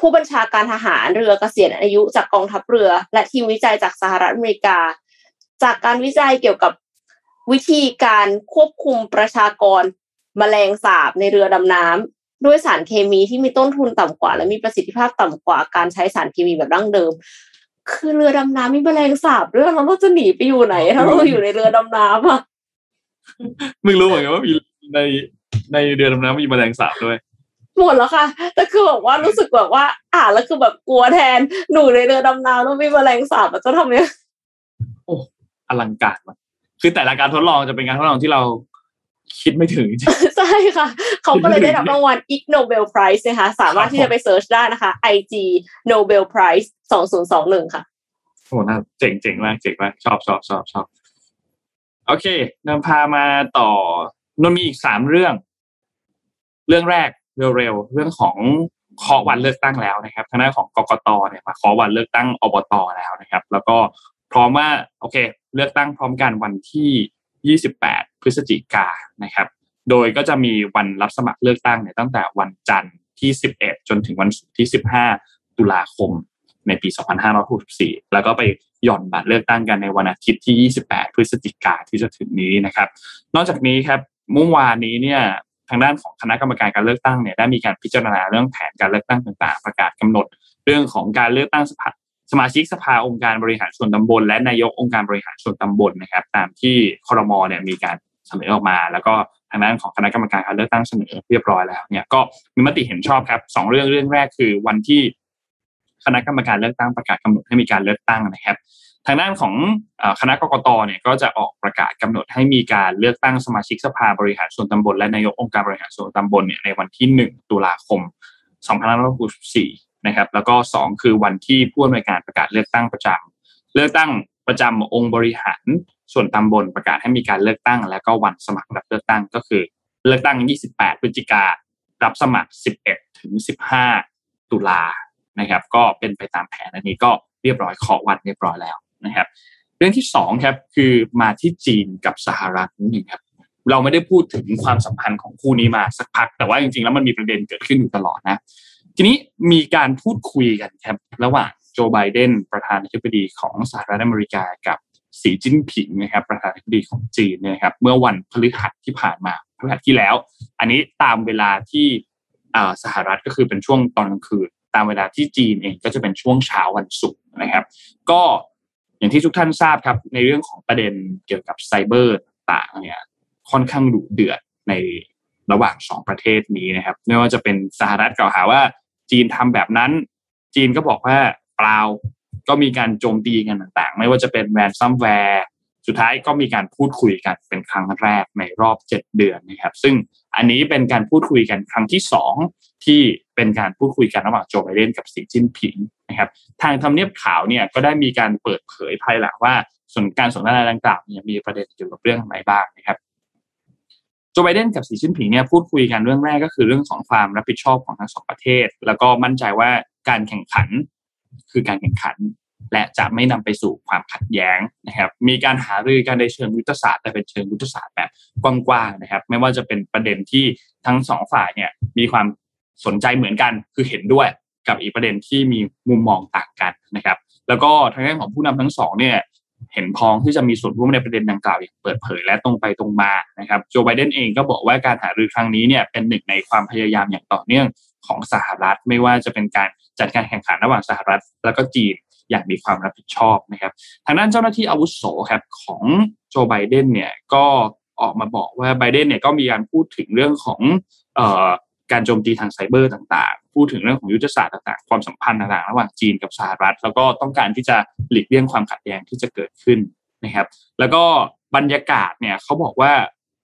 ผู้บัญชาการทหารเรือเกษียณอายุจากกองทัพเรือ และทีมวิจัยจากสหรัฐอเมริกา จากการวิจัยเกี่ยวกับวิธีการควบคุมประชากรมแมลงสาบในเรือดำน้ำด้วยสารเคมีที่มีต้นทุนต่ำกว่า และมีประสิทธิภาพต่ำกว่าการใช้สารเคมีแบบดั้งเดิม คือเรือดำน้ำมีแมลงสาบด้วยเราจะหนีไปอยู่ไหน ถ้าเราอยู่ในเรือดำน้ำอะมึงรู้เหมือนกันว่ามีในในเรือดำน้ำมีแมลงสาบด้วย หมดแล้วค่ะแต่คือแบบว่ารู้สึกแบบว่า อ่านแล้วคือแบบกลัวแทนหนูในเรือดำน้ำแล้วมีแมลงสาบแล้วจะทำยังไงโอ้อลังการมากคือแต่ละการทดลองจะเป็นการทดลองที่เราคิดไม่ถึง ใช่ค่ะ เขาก็เลยได้รับรางวัล Ig Nobel Prize นะคะ สามารถที่จะไปเซิร์ชได้นะคะ IG Nobel Prize 2021ค่ะโอ้น่าเจ๋งเจ๋งมากเจ๋งมากชอบชอบชอบชอบโอเคนำพามาต่อนนมีอีกสามเรื่อง เรื่องแรก เร็วๆเรื่องของเคาะวันเลือกตั้งแล้วนะครับทางด้านของกกตเนี่ยมาเคาะวันเลือกตั้งอบตแล้วนะครับ แล้วก็พร้อมว่าโอเค เลือกตั้งพร้อมกันวันที่ 28 พฤศจิกายนนะครับ โดยก็จะมีวันรับสมัครเลือกตั้งเนี่ยตั้งแต่วันจันทร์ที่ 11 จนถึงวันศุกร์ที่ 15 ตุลาคมในปี 2564 แล้วก็ไปหย่อนบัตรเลือกตั้งกันในวันอาทิตย์ที่ 28 พฤศจิกาที่จะถึงนี้นะครับ นอกจากนี้ครับเมื่อวานนี้เนี่ย ทางด้านของคณะกรรมการการเลือกตั้งเนี่ยได้มีการพิจารณาเรื่องแผนการเลือกตั้งต่างๆ ประกาศกำหนด เรื่องของการเลือกตั้งสภาสมาชิกสภาองค์การบริหารส่วนตำบล และนายกองค์การบริหารส่วนตำบลนะครับ ตามที่คอรมอเนี่ยมีการเสนอออกมา แล้วก็ทางด้านของคณะกรรมการการเลือกตั้งเสนอเรียบร้อยแล้วเนี่ยก็มีมติเห็นชอบครับสองเรื่องเรื่องแรกคือวันที่คณะกรรมการเลือกตั้งประกาศกำหนดให้มีการเลือกตั้งนะครับ ทางด้านของคณะกรกตเนี่ยก็จะออกประกาศกำหนดให้มีการเลือกตั้งสมาชิกสภาบริหารส่วนตำบลและนายกองค์การบริหารส่วนตำบลเนี่ยในวันที่ 1 ตุลาคม2564นะครับแล้วก็ 2 คือวันที่ผู้อำนวยการประกาศเลือกตั้งประจำเลือกตั้งประจำองค์บริหารส่วนตำบลประกาศให้มีการเลือกตั้ง แล้วก็วันสมัครรับเลือกตั้งก็คือ เลือกตั้ง 28 พฤศจิการับสมัคร 11 ถึง 15 ตุลานะครับ ก็เป็นไปตามแผนอันนี้ก็เรียบร้อยขอวันเรียบร้อยแล้ว นะครับ เรื่องที่สองครับคือมาที่จีนกับสหรัฐนิดนึงครับเราไม่ได้พูดถึงความสัมพันธ์ของคู่นี้มาสักพัก แต่ว่าจริงๆแล้วมันมีประเด็นเกิดขึ้นอยู่ตลอดนะ ทีนี้มีการพูดคุยกันครับระหว่างโจไบเดนประธานาธิบดีของสหรัฐอเมริกากับสีจิ้นผิงนะครับประธานาธิบดีของจีนเนี่ยครับเมื่อวันพฤหัสที่ผ่านมาพฤหัสที่แล้ว อันนี้ตามเวลาที่สหรัฐก็คือเป็นช่วงตอนกลางคืน ตามเวลาที่จีนเองก็จะเป็นช่วงเช้าวันศุกร์นะครับ ก็ อย่างที่ทุกท่านทราบครับในเรื่องของประเด็นเกี่ยวกับไซเบอร์ต่างเนี่ยค่อนข้างดุเดือดในระหว่างสองประเทศนี้นะครับ ไม่ว่าจะเป็นสหรัฐกล่าวหาว่า จีนทำแบบนั้น จีนก็บอกว่าเปล่าก็มีการโจมตีกันต่างๆ ไม่ว่าจะเป็น ransomware สุดท้ายก็มีการพูดคุยกันเป็นครั้งแรกในรอบเจ็ดเดือนนะครับ ซึ่งอันนี้เป็นการพูดคุยกันครั้งที่สองที่เป็นการพูดคุยกันระหว่างโจไบเดนกับสีจิ้นผิง นะครับทางทำเนียบขาวเนี่ยก็ได้มีการเปิดเผยภายหลังว่าส่วนการสนทนาดังกล่าวเนี่ยมีประเด็นเกี่ยวกับเรื่องอะไรบ้างนะครับโจไบเดนกับสีจิ้นผิงเนี่ยพูดคุยกันเรื่องแรกก็คือเรื่องของความรับผิดชอบของทั้งสองประเทศ แล้วก็มั่นใจว่าการแข่งขันคือการแข่งขัน และจะไม่นำไปสู่ความขัดแย้งนะครับ มีการหารือกันในเชิงยุทธศาสตร์แต่เป็นเชิงยุทธศาสตร์แบบกว้างๆนะครับ ไม่ว่าจะเป็นประเด็นที่ทั้งสองฝ่ายเนี่ยมีความสนใจเหมือนกันคือเห็นด้วย กับอีกประเด็นที่มีมุมมองต่างกันนะครับ แล้วก็ทางด้านของผู้นำทั้งสองเนี่ยเห็นพ้องที่จะมีส่วนร่วมในประเด็นดังกล่าวอย่างเปิดเผยและตรงไปตรงมานะครับโจไบเดนเองก็บอกว่าการหารือครั้งนี้เนี่ยเป็นหนึ่งในความพยายามอย่างต่อเนื่องของสหรัฐ ไม่ว่าจะเป็นการจัดการแข่งขันระหว่างสหรัฐ แล้วก็จีนอย่างมีความรับผิดชอบนะครับ ทางด้านเจ้าหน้าที่อาวุโสครับของโจไบเดนเนี่ยก็ออกมาบอกว่าไบเดนเนี่ยก็มีการพูดถึงเรื่องของออการโจมตีทางไซเบอร์ต่าง พูดถึงเรื่องของยุทธศาสตร์ต่างๆ ความสัมพันธ์ต่างๆ ระหว่างจีนกับสหรัฐ แล้วก็ต้องการที่จะหลีกเลี่ยงความขัดแย้งที่จะเกิดขึ้นนะครับ แล้วก็บรรยากาศเนี่ยเขาบอกว่า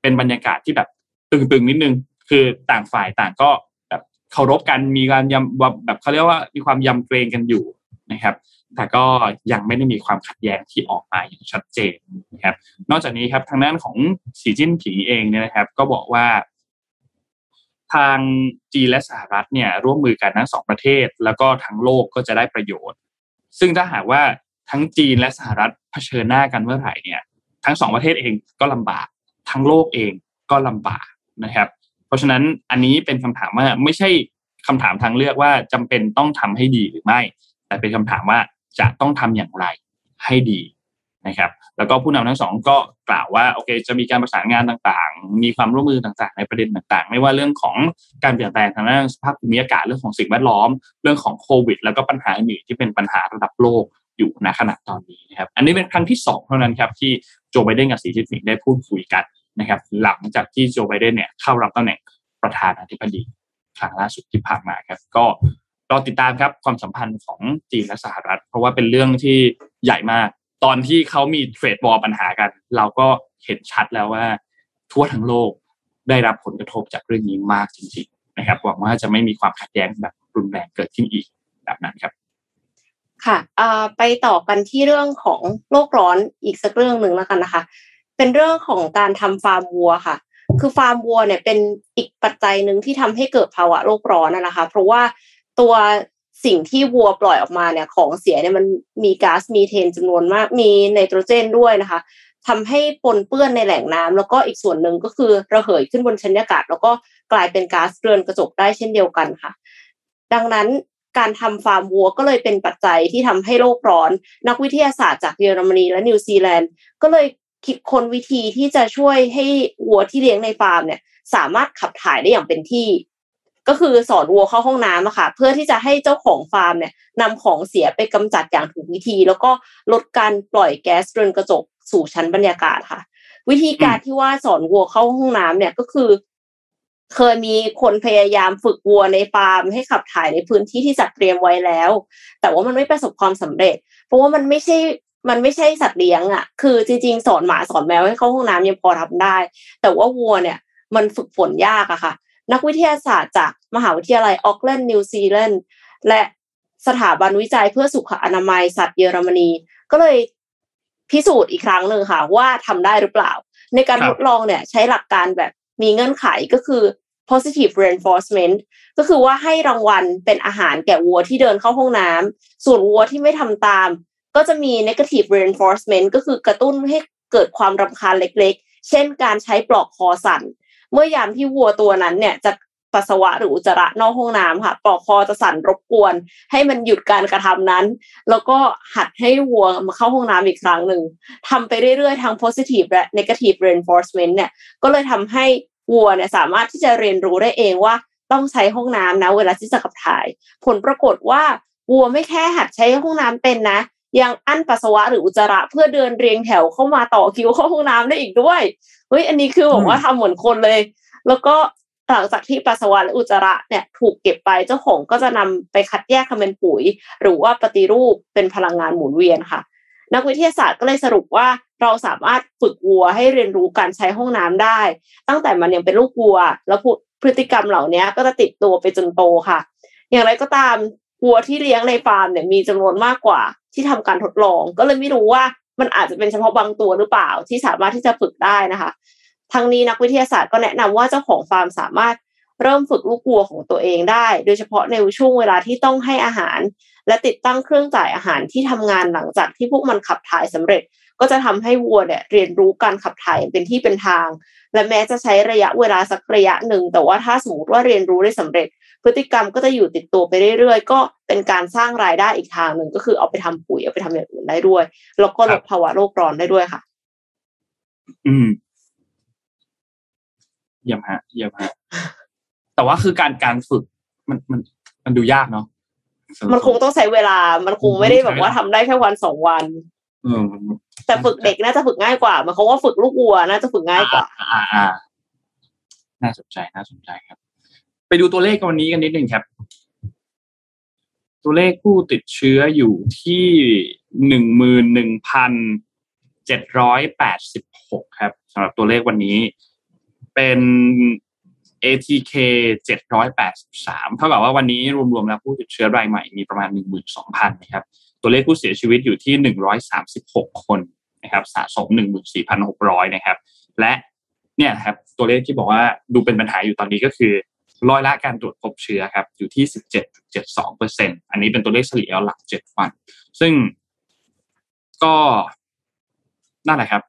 เป็นบรรยากาศที่แบบตึงๆนิดนึง คือต่างฝ่ายต่างก็แบบเคารพกันมีการยำแบบเขาเรียกว่ามีความยำเกรงกันอยู่นะครับ แต่ก็ยังไม่ได้มีความขัดแย้งที่ออกมาอย่างชัดเจนนะครับ นอกจากนี้ครับทางด้านของสีจิ้นผิงเองเนี่ยนะครับ ก็บอกว่า ทางจีนและสหรัฐเนี่ยร่วมมือกันทั้งสองประเทศ แล้วก็ทั้งโลกก็จะได้ประโยชน์ ซึ่งถ้าหากว่าทั้งจีนและสหรัฐเผชิญหน้ากันเมื่อไหร่เนี่ย ทั้งสองประเทศเองก็ลำบาก ทั้งโลกเองก็ลำบากนะครับ เพราะฉะนั้นอันนี้เป็นคำถามว่าไม่ใช่คำถามทางเลือกว่าจำเป็นต้องทำให้ดีหรือไม่ แต่เป็นคำถามว่าจะต้องทำอย่างไรให้ดี นะครับแล้วก็ผู้นำทั้งสองก็กล่าวว่าโอเคจะมีการประสานงานต่างๆ มีความร่วมมือต่างๆ ในประเด็นต่างๆ ไม่ว่าเรื่องของการเปลี่ยนแปลงทางด้านสภาพภูมิอากาศเรื่องของสิ่งแวดล้อม เรื่องของโควิด แล้วก็ปัญหาอื่นที่เป็นปัญหาระดับโลกอยู่ณขณะตอนนี้นะครับอันนี้เป็นครั้งที่สองเท่านั้นครับที่โจไบเดนกับสีจิ้นผิงได้พูดคุยกันนะครับหลังจากที่โจไบเดนเนี่ยเข้ารับตำแหน่งประธานาธิบดีครั้งล่าสุดที่ผ่านมาครับก็รอติดตามครับความสัมพันธ์ของจีนและสหรัฐ เพราะว่าเป็นเรื่องที่ใหญ่มาก ตอนที่เขามีเทรดวอลปัญหากัน เราก็เห็นชัดแล้วว่า ทั่วทั้งโลกได้รับผลกระทบจากเรื่องนี้มากจริงๆนะครับหวังว่าจะไม่มีความขัดแย้งแบบรุนแรงเกิดขึ้นอีกแบบนั้นครับ ค่ะไปต่อกันที่เรื่องของโลกร้อนอีกสักเรื่องหนึ่งแล้วกันนะคะ เป็นเรื่องของการทำฟาร์มวัวค่ะคือฟาร์มวัวเนี่ยเป็นอีกปัจจัยหนึ่งที่ทำให้เกิดภาวะโลกร้อนนะคะ เพราะว่าตัว สิ่งที่วัวปล่อยออกมาเนี่ยของเสียเนี่ยมันมีก๊าซมีเทนจำนวนมากมีไนโตรเจนด้วยนะคะทำให้ปนเปื้อนในแหล่งน้ำแล้วก็อีกส่วนหนึ่งก็คือระเหยขึ้นบนชั้นอากาศ แล้วก็กลายเป็นก๊าซเรือนกระจกได้เช่นเดียวกันค่ะ ดังนั้นการทำฟาร์มวัวก็เลยเป็นปัจจัยที่ทำให้โลกร้อน นักวิทยาศาสตร์จากเยอรมนีและนิวซีแลนด์ ก็เลยคิดค้นวิธีที่จะช่วยให้วัวที่เลี้ยงในฟาร์มเนี่ยสามารถขับถ่ายได้อย่างเป็นที่ ก็คือสอนวัวเข้าห้องน้ำอะค่ะ เพื่อที่จะให้เจ้าของฟาร์มเนี่ยนำของเสียไปกำจัดอย่างถูกวิธี แล้วก็ลดการปล่อยแก๊สเรือนกระจกสู่ชั้นบรรยากาศค่ะ วิธีการที่ว่าสอนวัวเข้าห้องน้ำเนี่ยก็คือ เคยมีคนพยายามฝึกวัวในฟาร์ม ให้ขับถ่ายในพื้นที่ที่จัดเตรียมไว้แล้ว แต่ว่ามันไม่ประสบความสำเร็จ เพราะว่ามันไม่ใช่มันไม่ใช่สัตว์เลี้ยงอะ คือจริงๆ สอนหมาสอนแมวให้เข้าห้องน้ำยังพอทำได้ แต่ว่าวัวเนี่ย มันฝึกฝนยากอะค่ะ นักวิทยาศาสตร์จากมหาวิทยาลัยโอ๊คแลนด์นิวซีแลนด์และสถาบันวิจัยเพื่อสุขอนามัยสัตว์เยอรมนี ก็เลยพิสูจน์อีกครั้งหนึ่งค่ะ ว่าทำได้หรือเปล่า ในการทดลองเนี่ยใช้หลักการแบบมีเงื่อนไขก็คือ positive reinforcement ก็คือว่าให้รางวัลเป็นอาหารแก่วัวที่เดินเข้าห้องน้ำส่วนวัวที่ไม่ทำตาม ก็จะมี negative reinforcement ก็คือกระตุ้นให้เกิดความรำคาญเล็กๆ เช่นการใช้ปลอกคอสั่น เมื่อยามที่วัวตัวนั้นเนี่ยจะปัสสาวะหรืออุจจาระนอกห้องน้ำค่ะปลอกคอจะสั่นรบกวน ให้มันหยุดการกระทำนั้น แล้วก็หัดให้วัวมาเข้าห้องน้ำอีกครั้งหนึ่งทำไปเรื่อยๆทั้ง positive และ negative reinforcement เนี่ยก็เลยทำให้วัวเนี่ยสามารถที่จะเรียนรู้ได้เองว่าต้องใช้ห้องน้ำนะเวลาที่จะขับถ่าย ผลปรากฏว่าวัวไม่แค่หัดใช้ห้องน้ำเป็นนะ ยังอั้นปัสสาวะหรืออุจจาระเพื่อเดินเรียงแถวเข้ามาต่อคิวเข้าห้องน้ำได้อีกด้วยเฮ้ยอันนี้คือบอกว่าทำเหมือนคนเลย แล้วก็หลังจากที่ปัสสาวะและอุจจาระเนี่ยถูกเก็บไปเจ้าของก็จะนำไปคัดแยกทำเป็นปุ๋ย หรือว่าปฏิรูปเป็นพลังงานหมุนเวียนค่ะ นักวิทยาศาสตร์ก็เลยสรุปว่าเราสามารถฝึกวัวให้เรียนรู้การใช้ห้องน้ำได้ ตั้งแต่มันยังเป็นลูกวัว แล้วพฤติกรรมเหล่านี้ก็จะติดตัวไปจนโตค่ะ อย่างไรก็ตามวัวที่เลี้ยงในฟาร์มเนี่ยมีจำนวนมากกว่า ที่ทำการทดลอง ก็เลยไม่รู้ว่ามันอาจจะเป็นเฉพาะบางตัวหรือเปล่าที่สามารถที่จะฝึกได้นะคะทั้งนี้นักวิทยาศาสตร์ก็แนะนำว่าเจ้าของฟาร์มสามารถเริ่มฝึกลูกวัวของตัวเองได้ โดยเฉพาะในช่วงเวลาที่ต้องให้อาหาร และติดตั้งเครื่องจ่ายอาหารที่ทำงานหลังจากที่พวกมันขับถ่ายสำเร็จ ก็จะทำให้วัวเนี่ยเรียนรู้การขับถ่ายเป็นที่เป็นทาง และแม้จะใช้ระยะเวลาสักระยะหนึ่ง แต่ว่าถ้าสมมติว่าเรียนรู้ได้สำเร็จ พฤติกรรมก็จะอยู่ติดตัวไปเรื่อยๆ ก็เป็นการสร้างรายได้อีกทางหนึ่งก็คือเอาไปทำปุ๋ยเอาไปทำอย่างอื่นได้ด้วย แล้วก็ลดภาวะโลกร้อนได้ด้วยค่ะ อืมเยี่ยมฮะเยี่ยมฮะแต่ว่าคือการการฝึกมันมันมันดูยากเนาะมันคงต้องใช้เวลา มันคงไม่ได้แบบว่าทำได้แค่วันสองวันแต่ฝึกเด็กน่าจะฝึกง่ายกว่า มันเขาว่าฝึกลูกวัวน่าจะฝึกง่ายกว่า อ่าอ่าน่าสนใจน่าสนใจครับไป ดูตัวเลขวันนี้กันนิดหนึ่งครับ ตัวเลขผู้ติดเชื้ออยู่ที่หนึ่งหมื่นหนึ่งพันเจ็ดร้อยแปดสิบหกครับสำหรับตัวเลขวันนี้ เป็น ATK 783เท่ากับว่าวันนี้รวมๆแล้วผู้ติดเชื้อรายใหม่มีประมาณ12,000นะครับ ตัวเลขผู้เสียชีวิตอยู่ที่136คนนะครับสะสม14,600นะครับ และเนี่ยครับตัวเลขที่บอกว่าดูเป็นปัญหาอยู่ตอนนี้ก็คือ ร้อยละการตรวจพบเชื้อครับอยู่ที่ 17.72เปอร์เซ็นอันนี้เป็นตัวเลขเฉลี่ยหลัก 7 วัน ซึ่งก็นั่นแหละครับ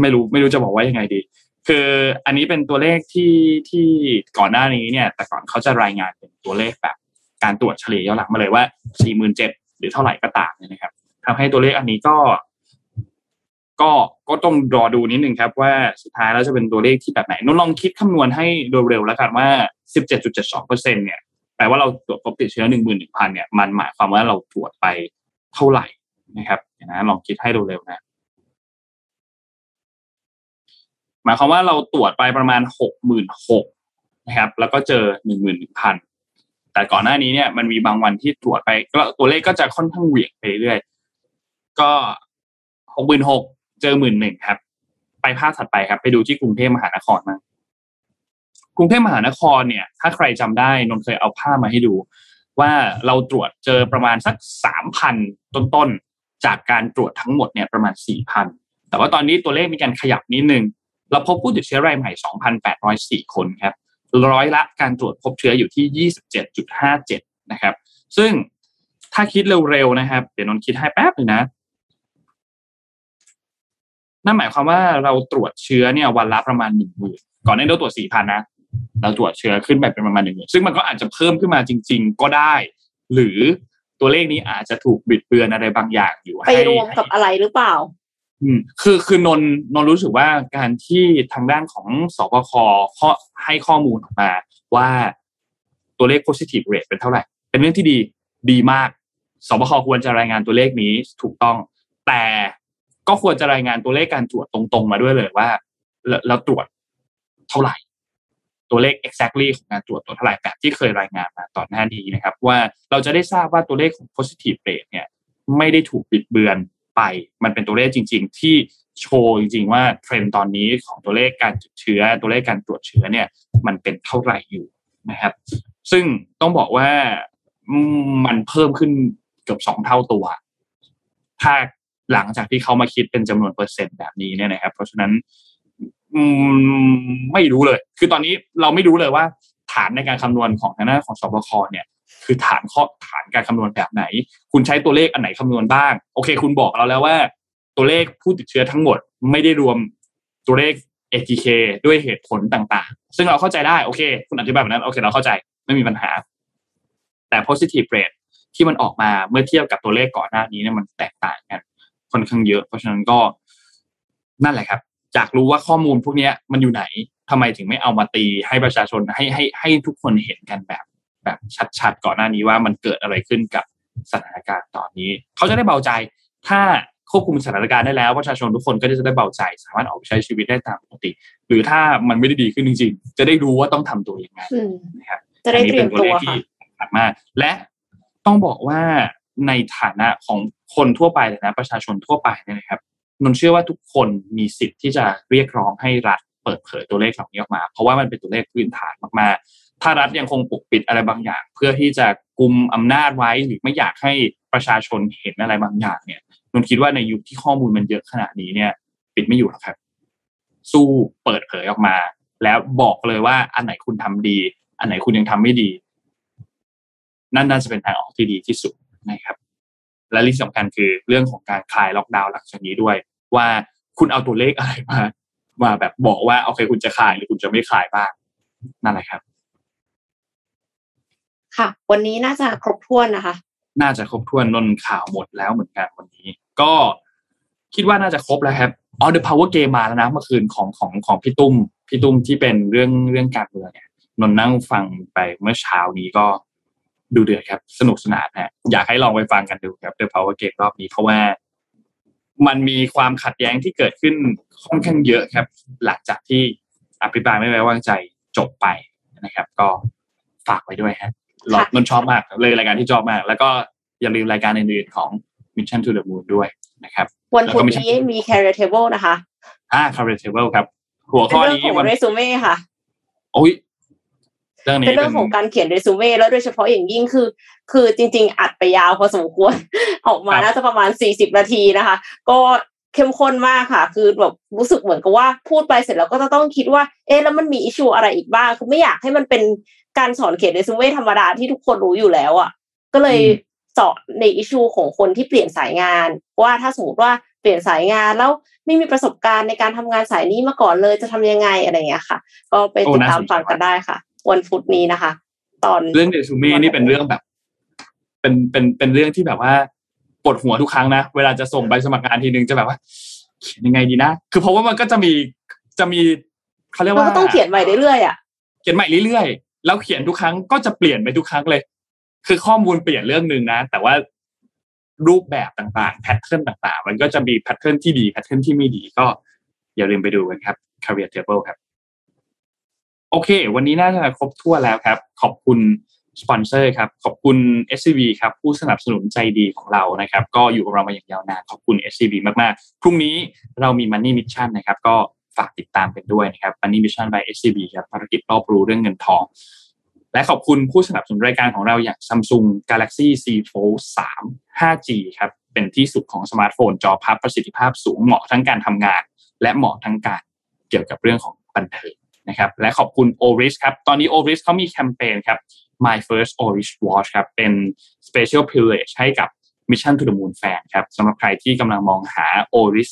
ไม่รู้ไม่รู้จะบอกว่ายังไงดี คืออันนี้เป็นตัวเลขที่ที่ก่อนหน้านี้เนี่ย แต่ก่อนเขาจะรายงานเป็นตัวเลขแบบ การตรวจเฉลี่ยย้อนหลังมาเลยว่าสี่หมื่นเจ็ดหรือเท่าไหร่ก็ตามเนี่ยนะครับทำให้ตัวเลขอันนี้ก็ก็ก็ต้องรอดูนิดนึงครับว่าสุดท้ายแล้วจะเป็นตัวเลขที่แบบไหนนนลองคิดคำนวณให้โดยเร็วแล้วกันว่า สิบเจ็ดจุดเจ็ดสองเปอร์เซ็นเนี่ยแปลว่าเราตรวจพบติดเชื้อหนึ่งหมื่นหนึ่งพันเนี่ยมันหมายความว่าเราตรวจไปเท่าไหร่นะครับนะลองคิดให้เร็วๆนะหมายความว่าเราตรวจไปประมาณหกหมื่นหกนะครับ แล้วก็เจอหนึ่งหมื่นหนึ่งพันแต่ก่อนหน้านี้เนี่ยมันมีบางวันที่ตรวจไปก็ตัวเลขก็จะค่อนข้างเหวี่ยงไปเรื่อยก็หกหมื่นหกเจอหมื่นหนึ่งครับ ไปภาพถัดไปครับ ไปดูที่กรุงเทพมหานครมา กรุงเทพมหานครเนี่ยถ้าใครจำได้นนเคยเอาภาพมาให้ดู ว่าเราตรวจเจอประมาณสักสามพันต้นๆ จากการตรวจทั้งหมดเนี่ยประมาณสี่พันแต่ว่าตอนนี้ตัวเลขมีการขยับนิดนึง เราพบผู้ติดเชื้อรายใหม่ 2,804 คนครับ ร้อยละการตรวจพบเชื้ออยู่ที่ 27.57 นะครับ ซึ่งถ้าคิดเร็วๆนะครับ เดี๋ยวนนคิดให้แป๊บนึงนะ นั่นหมายความว่าเราตรวจเชื้อเนี่ยวันละประมาณหนึ่งหมื่นก่อนหน้านี้เราตรวจสี่พันนะ เราตรวจเชื้อขึ้นไปเป็นประมาณหนึ่งหมื่นซึ่งมันก็อาจจะเพิ่มขึ้นมาจริง ๆ ก็ได้ หรือตัวเลขนี้อาจจะถูกบิดเบือนอะไรบางอย่างอยู่ไปรวมกับอะไรหรือเปล่า อืมคือคือนนนนรู้สึกว่าการที่ทางด้านของสบคข้อให้ข้อมูลออกมา ว่าตัวเลข positive rate เป็นเท่าไหร่ เป็นเรื่องที่ดีดีมากสบคควรจะรายงานตัวเลขนี้ถูกต้อง แต่ก็ควรจะรายงานตัวเลขการตรวจตรงๆ มาด้วยเลยว่าเราตรวจเท่าไหร่ ตัวเลข exactly ของการตรวจตัวเท่าไหร่แบบที่เคยรายงานมาตอนหน้านี้นะครับ ว่าเราจะได้ทราบว่าตัวเลขของ positive rate เนี่ยไม่ได้ถูกปิดเบือนไป มันเป็นตัวเลขจริง ๆ ที่โชว์จริง ๆ ว่าเทรนด์ตอนนี้ของตัวเลขการติดเชื้อ ตัวเลขการตรวจเชื้อเนี่ย มันเป็นเท่าไหร่อยู่นะครับ ซึ่งต้องบอกว่ามันเพิ่มขึ้นเกือบสองเท่าตัว ถ้าหลังจากที่เขามาคิดเป็นจำนวนเปอร์เซ็นต์แบบนี้เนี่ยนะครับ เพราะฉะนั้น ไม่รู้เลย คือตอนนี้เราไม่รู้เลยว่า ฐานในการคำนวณของทางด้านของสบคเนี่ย คือฐานข้อฐานการคำนวณแบบไหน คุณใช้ตัวเลขอันไหนคำนวณบ้าง โอเค คุณบอกเราแล้วว่า ตัวเลขผู้ติดเชื้อทั้งหมดไม่ได้รวมตัวเลข ATK ด้วยเหตุผลต่างๆ ซึ่งเราเข้าใจได้ โอเค คุณอธิบายแบบนั้น โอเค เราเข้าใจ ไม่มีปัญหา แต่ positive rate ที่มันออกมาเมื่อเทียบกับตัวเลขก่อนหน้านี้เนี่ยมันแตกต่างกันค่อนข้างเยอะ เพราะฉะนั้นก็นั่นแหละครับ จากรู้ว่าข้อมูลพวกนี้มันอยู่ไหนทำไมถึงไม่เอามาตีให้ประชาชนให้ให้ให้ทุกคนเห็นกันแบบแบบชัดๆก่อนหน้านี้ว่ามันเกิดอะไรขึ้นกับสถานการณ์ตอนนี้ เขาจะได้เบาใจ ถ้าควบคุมสถานการณ์ได้แล้วประชาชนทุกคนก็จะได้เบาใจ สามารถออกไปใช้ชีวิตได้ตามปกติ หรือถ้ามันไม่ได้ดีขึ้นจริงๆ จะได้รู้ว่าต้องทำตัวยังไงนะครับจะได้เตรียมตัวค่ะมากและต้องบอกว่าในฐานะของคนทั่วไปนะประชาชนทั่วไปเนี่ยนะครับ นนเชื่อว่าทุกคนมีสิทธิ์ที่จะเรียกร้องให้รัฐเปิดเผยตัวเลขเหล่านี้ออกมา เพราะว่ามันเป็นตัวเลขพื้นฐานมากๆ ถ้ารัฐยังคงปกปิดอะไรบางอย่าง เพื่อที่จะกุมอำนาจไว้หรือไม่อยากให้ประชาชนเห็นอะไรบางอย่างเนี่ยนนคิดว่าในยุคที่ข้อมูลมันเยอะขนาดนี้เนี่ย ปิดไม่อยู่หรอกครับ สู้เปิดเผยออกมา แล้วบอกเลยว่าอันไหนคุณทำดี อันไหนคุณยังทำไม่ดี นั่นน่าจะเป็นทางออกที่ดีที่สุดนะครับ และที่สำคัญคือเรื่องของการคลายล็อกดาวน์หลังจากนี้ด้วย ว่าคุณเอาตัวเลขอะไรมามาแบบบอกว่าโอเคคุณจะคลายหรือคุณจะไม่คลายบ้างนั่นแหละครับ ค่ะ วันนี้น่าจะครบถ้วนนะคะ น่าจะครบถ้วนนนข่าวหมดแล้วเหมือนกันวันนี้ ก็คิดว่าน่าจะครบแล้วครับอ๋อ The Power Game มาแล้วนะเมื่อคืนของของของพี่ตุ้มพี่ตุ้มที่เป็นเรื่องเรื่องการเมืองเนี่ยนนนั่งฟังไปเมื่อเช้านี้ก็ดูเดือดครับ สนุกสนานฮะอยากให้ลองไปฟังกันดูครับ The Power Game รอบนี้เพราะว่า มันมีความขัดแย้งที่เกิดขึ้นค่อนข้างเยอะครับ หลังจากที่อภิปรายไม่ไว้วางใจจบไปนะครับ ก็ฝากไว้ด้วยครับหลอดนชอบมากเลยรายการที่ชอบมาก แล้วก็อย่าลืมรายการอื่นๆของ Mission to the Moon ด้วยนะครับ วันพุธนี้มี Career Table นะคะอ่า Career Table ครับ หัวข้อนี้วันเรซูเม่ค่ะโอ้ย เรื่องนี้เป็นเรื่องของการเขียนเรซูเม่แล้วโดยเฉพาะอย่างยิ่งคือ คือจริง ๆ อัดไปยาวพอสมควรออกมาน่าจะประมาณสี่สิบนาทีนะคะ ก็เข้มข้นมากค่ะ คือแบบรู้สึกเหมือนกับว่าพูดไปเสร็จแล้วก็จะต้องคิดว่า เอ๊ะแล้วมันมีอิชูอะไรอีกบ้าง คือไม่อยากให้มันเป็นการสอนเขียนเรซูเม่ธรรมดาที่ทุกคนรู้อยู่แล้วอะ ก็เลยสอนในอิชูของคนที่เปลี่ยนสายงาน ว่าถ้าสมมติว่าเปลี่ยนสายงานแล้วไม่มีประสบการณ์ในการทำงานสายนี้มาก่อนเลยจะทำยังไงอะไรเงี้ยค่ะ ก็ไปติดตามฟังกันได้ค่ะ วันพุธนี้นะคะ ตอนเรื่องเดซูเม่นี่เป็นเรื่องแบบ เป็นเป็นเป็นเรื่องที่แบบว่าปวดหัวทุกครั้งนะเวลาจะส่งใบสมัครงานทีนึงจะแบบว่า เขียนยังไงดีนะคือเพราะว่ามันก็จะมีจะมีเขาเรียกว่าก็ต้องเขียนใหม่เรื่อยๆอะเขียนใหม่เรื่อยๆแล้วเขียนทุกครั้งก็จะเปลี่ยนไปทุกครั้งเลย คือข้อมูลเปลี่ยนเรื่องหนึ่งนะ แต่ว่ารูปแบบต่างๆ pattern ต่าง ๆ มันก็จะมี pattern ที่ดี pattern ที่ไม่ดีก็อย่าลืมไปดูกันครับ career table ครับ โอเค วันนี้น่าจะครบทั่วแล้วครับ ขอบคุณสปอนเซอร์ครับ ขอบคุณ SCB ครับผู้สนับสนุนใจดีของเรานะครับ ก็อยู่กับเรามาอย่างยาวนาน ขอบคุณ SCB มากๆ พรุ่งนี้เรามี Money Mission นะครับ ก็ฝากติดตามกันด้วยนะครับ Money Mission by SCB ครับภารกิจรอบรู้เรื่องเงินทอง และขอบคุณผู้สนับสนุนรายการของเราอย่าง Samsung Galaxy Z Fold 3 5G ครับ เป็นที่สุดของสมาร์ทโฟนจอพับประสิทธิภาพสูงเหมาะทั้งการทำงาน และเหมาะทั้งการเกี่ยวกับเรื่องของบันเทิง นะครับและขอบคุณ Oris ครับตอนนี้ Oris เขามีแคมเปญครับ My First Oris Watch ครับเป็น Special Privilege ให้กับ Mission to the Moon Fan ครับสำหรับใครที่กำลังมองหา Oris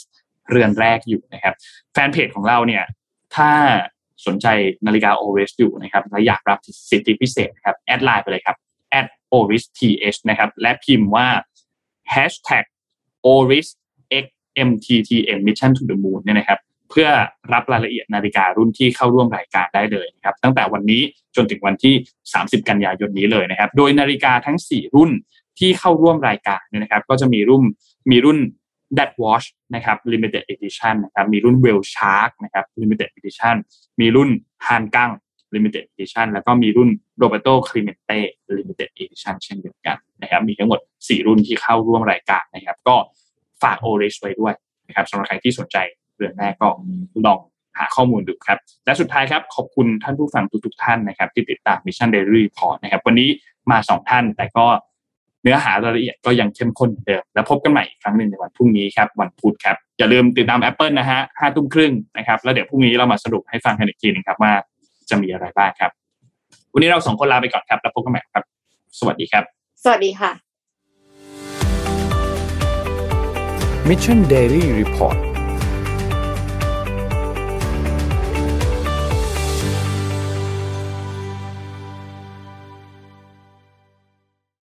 เรือนแรกอยู่นะครับแฟนเพจของเราเนี่ยถ้าสนใจนาฬิกา Oris อยู่นะครับและอยากรับสิทธิพิเศษครับแอดไลน์ไปเลยครับ at oris th นะครับและพิมพ์ว่า hashtag oris xmttm mission to the moon เนี่ยนะครับ เพื่อรับรายละเอียดนาฬิการุ่นที่เข้าร่วมรายการได้เลยนะครับตั้งแต่วันนี้จนถึงวันที่ 30 กันยายนนี้เลยนะครับ โดยนาฬิกาทั้ง 4 รุ่นที่เข้าร่วมรายการเนี่ยนะครับ ก็จะมีรุ่นมีรุ่น Dead Watch นะครับ Limited Edition นะครับมีรุ่น Well Shark นะครับ Limited Edition มีรุ่น Han Gang Limited Edition แล้วก็มีรุ่น Roberto Clemente Limited Edition เช่นเดียวกันนะครับมีทั้งหมด 4 รุ่นที่เข้าร่วมรายการนะครับ ก็ฝาก o r a g e ไว้ด้วยนะครับสำหรับใครที่สนใจ เรื่องแรกก็ลองหาข้อมูลดูครับ และสุดท้ายครับขอบคุณท่านผู้ฟังทุกๆท่านนะครับ ที่ติดตาม Mission Daily Report นะครับ วันนี้มาสองท่านแต่ก็เนื้อหารายละเอียดก็ยังเข้มข้นเหมือนเดิม แล้วพบกันใหม่อีกครั้งหนึ่งในวันพรุ่งนี้ครับ วันพุธครับ อย่าลืมติดตาม Apple นะฮะห้าทุ่มครึ่งนะครับ แล้วเดี๋ยวพรุ่งนี้เรามาสรุปให้ฟังกันอีกทีนึงครับว่าจะมีอะไรบ้างครับ วันนี้เราสองคนลาไปก่อนครับ แล้วพบกันใหม่ครับ สวัสดีครับ สวัสดีค่ะ Mission Daily Report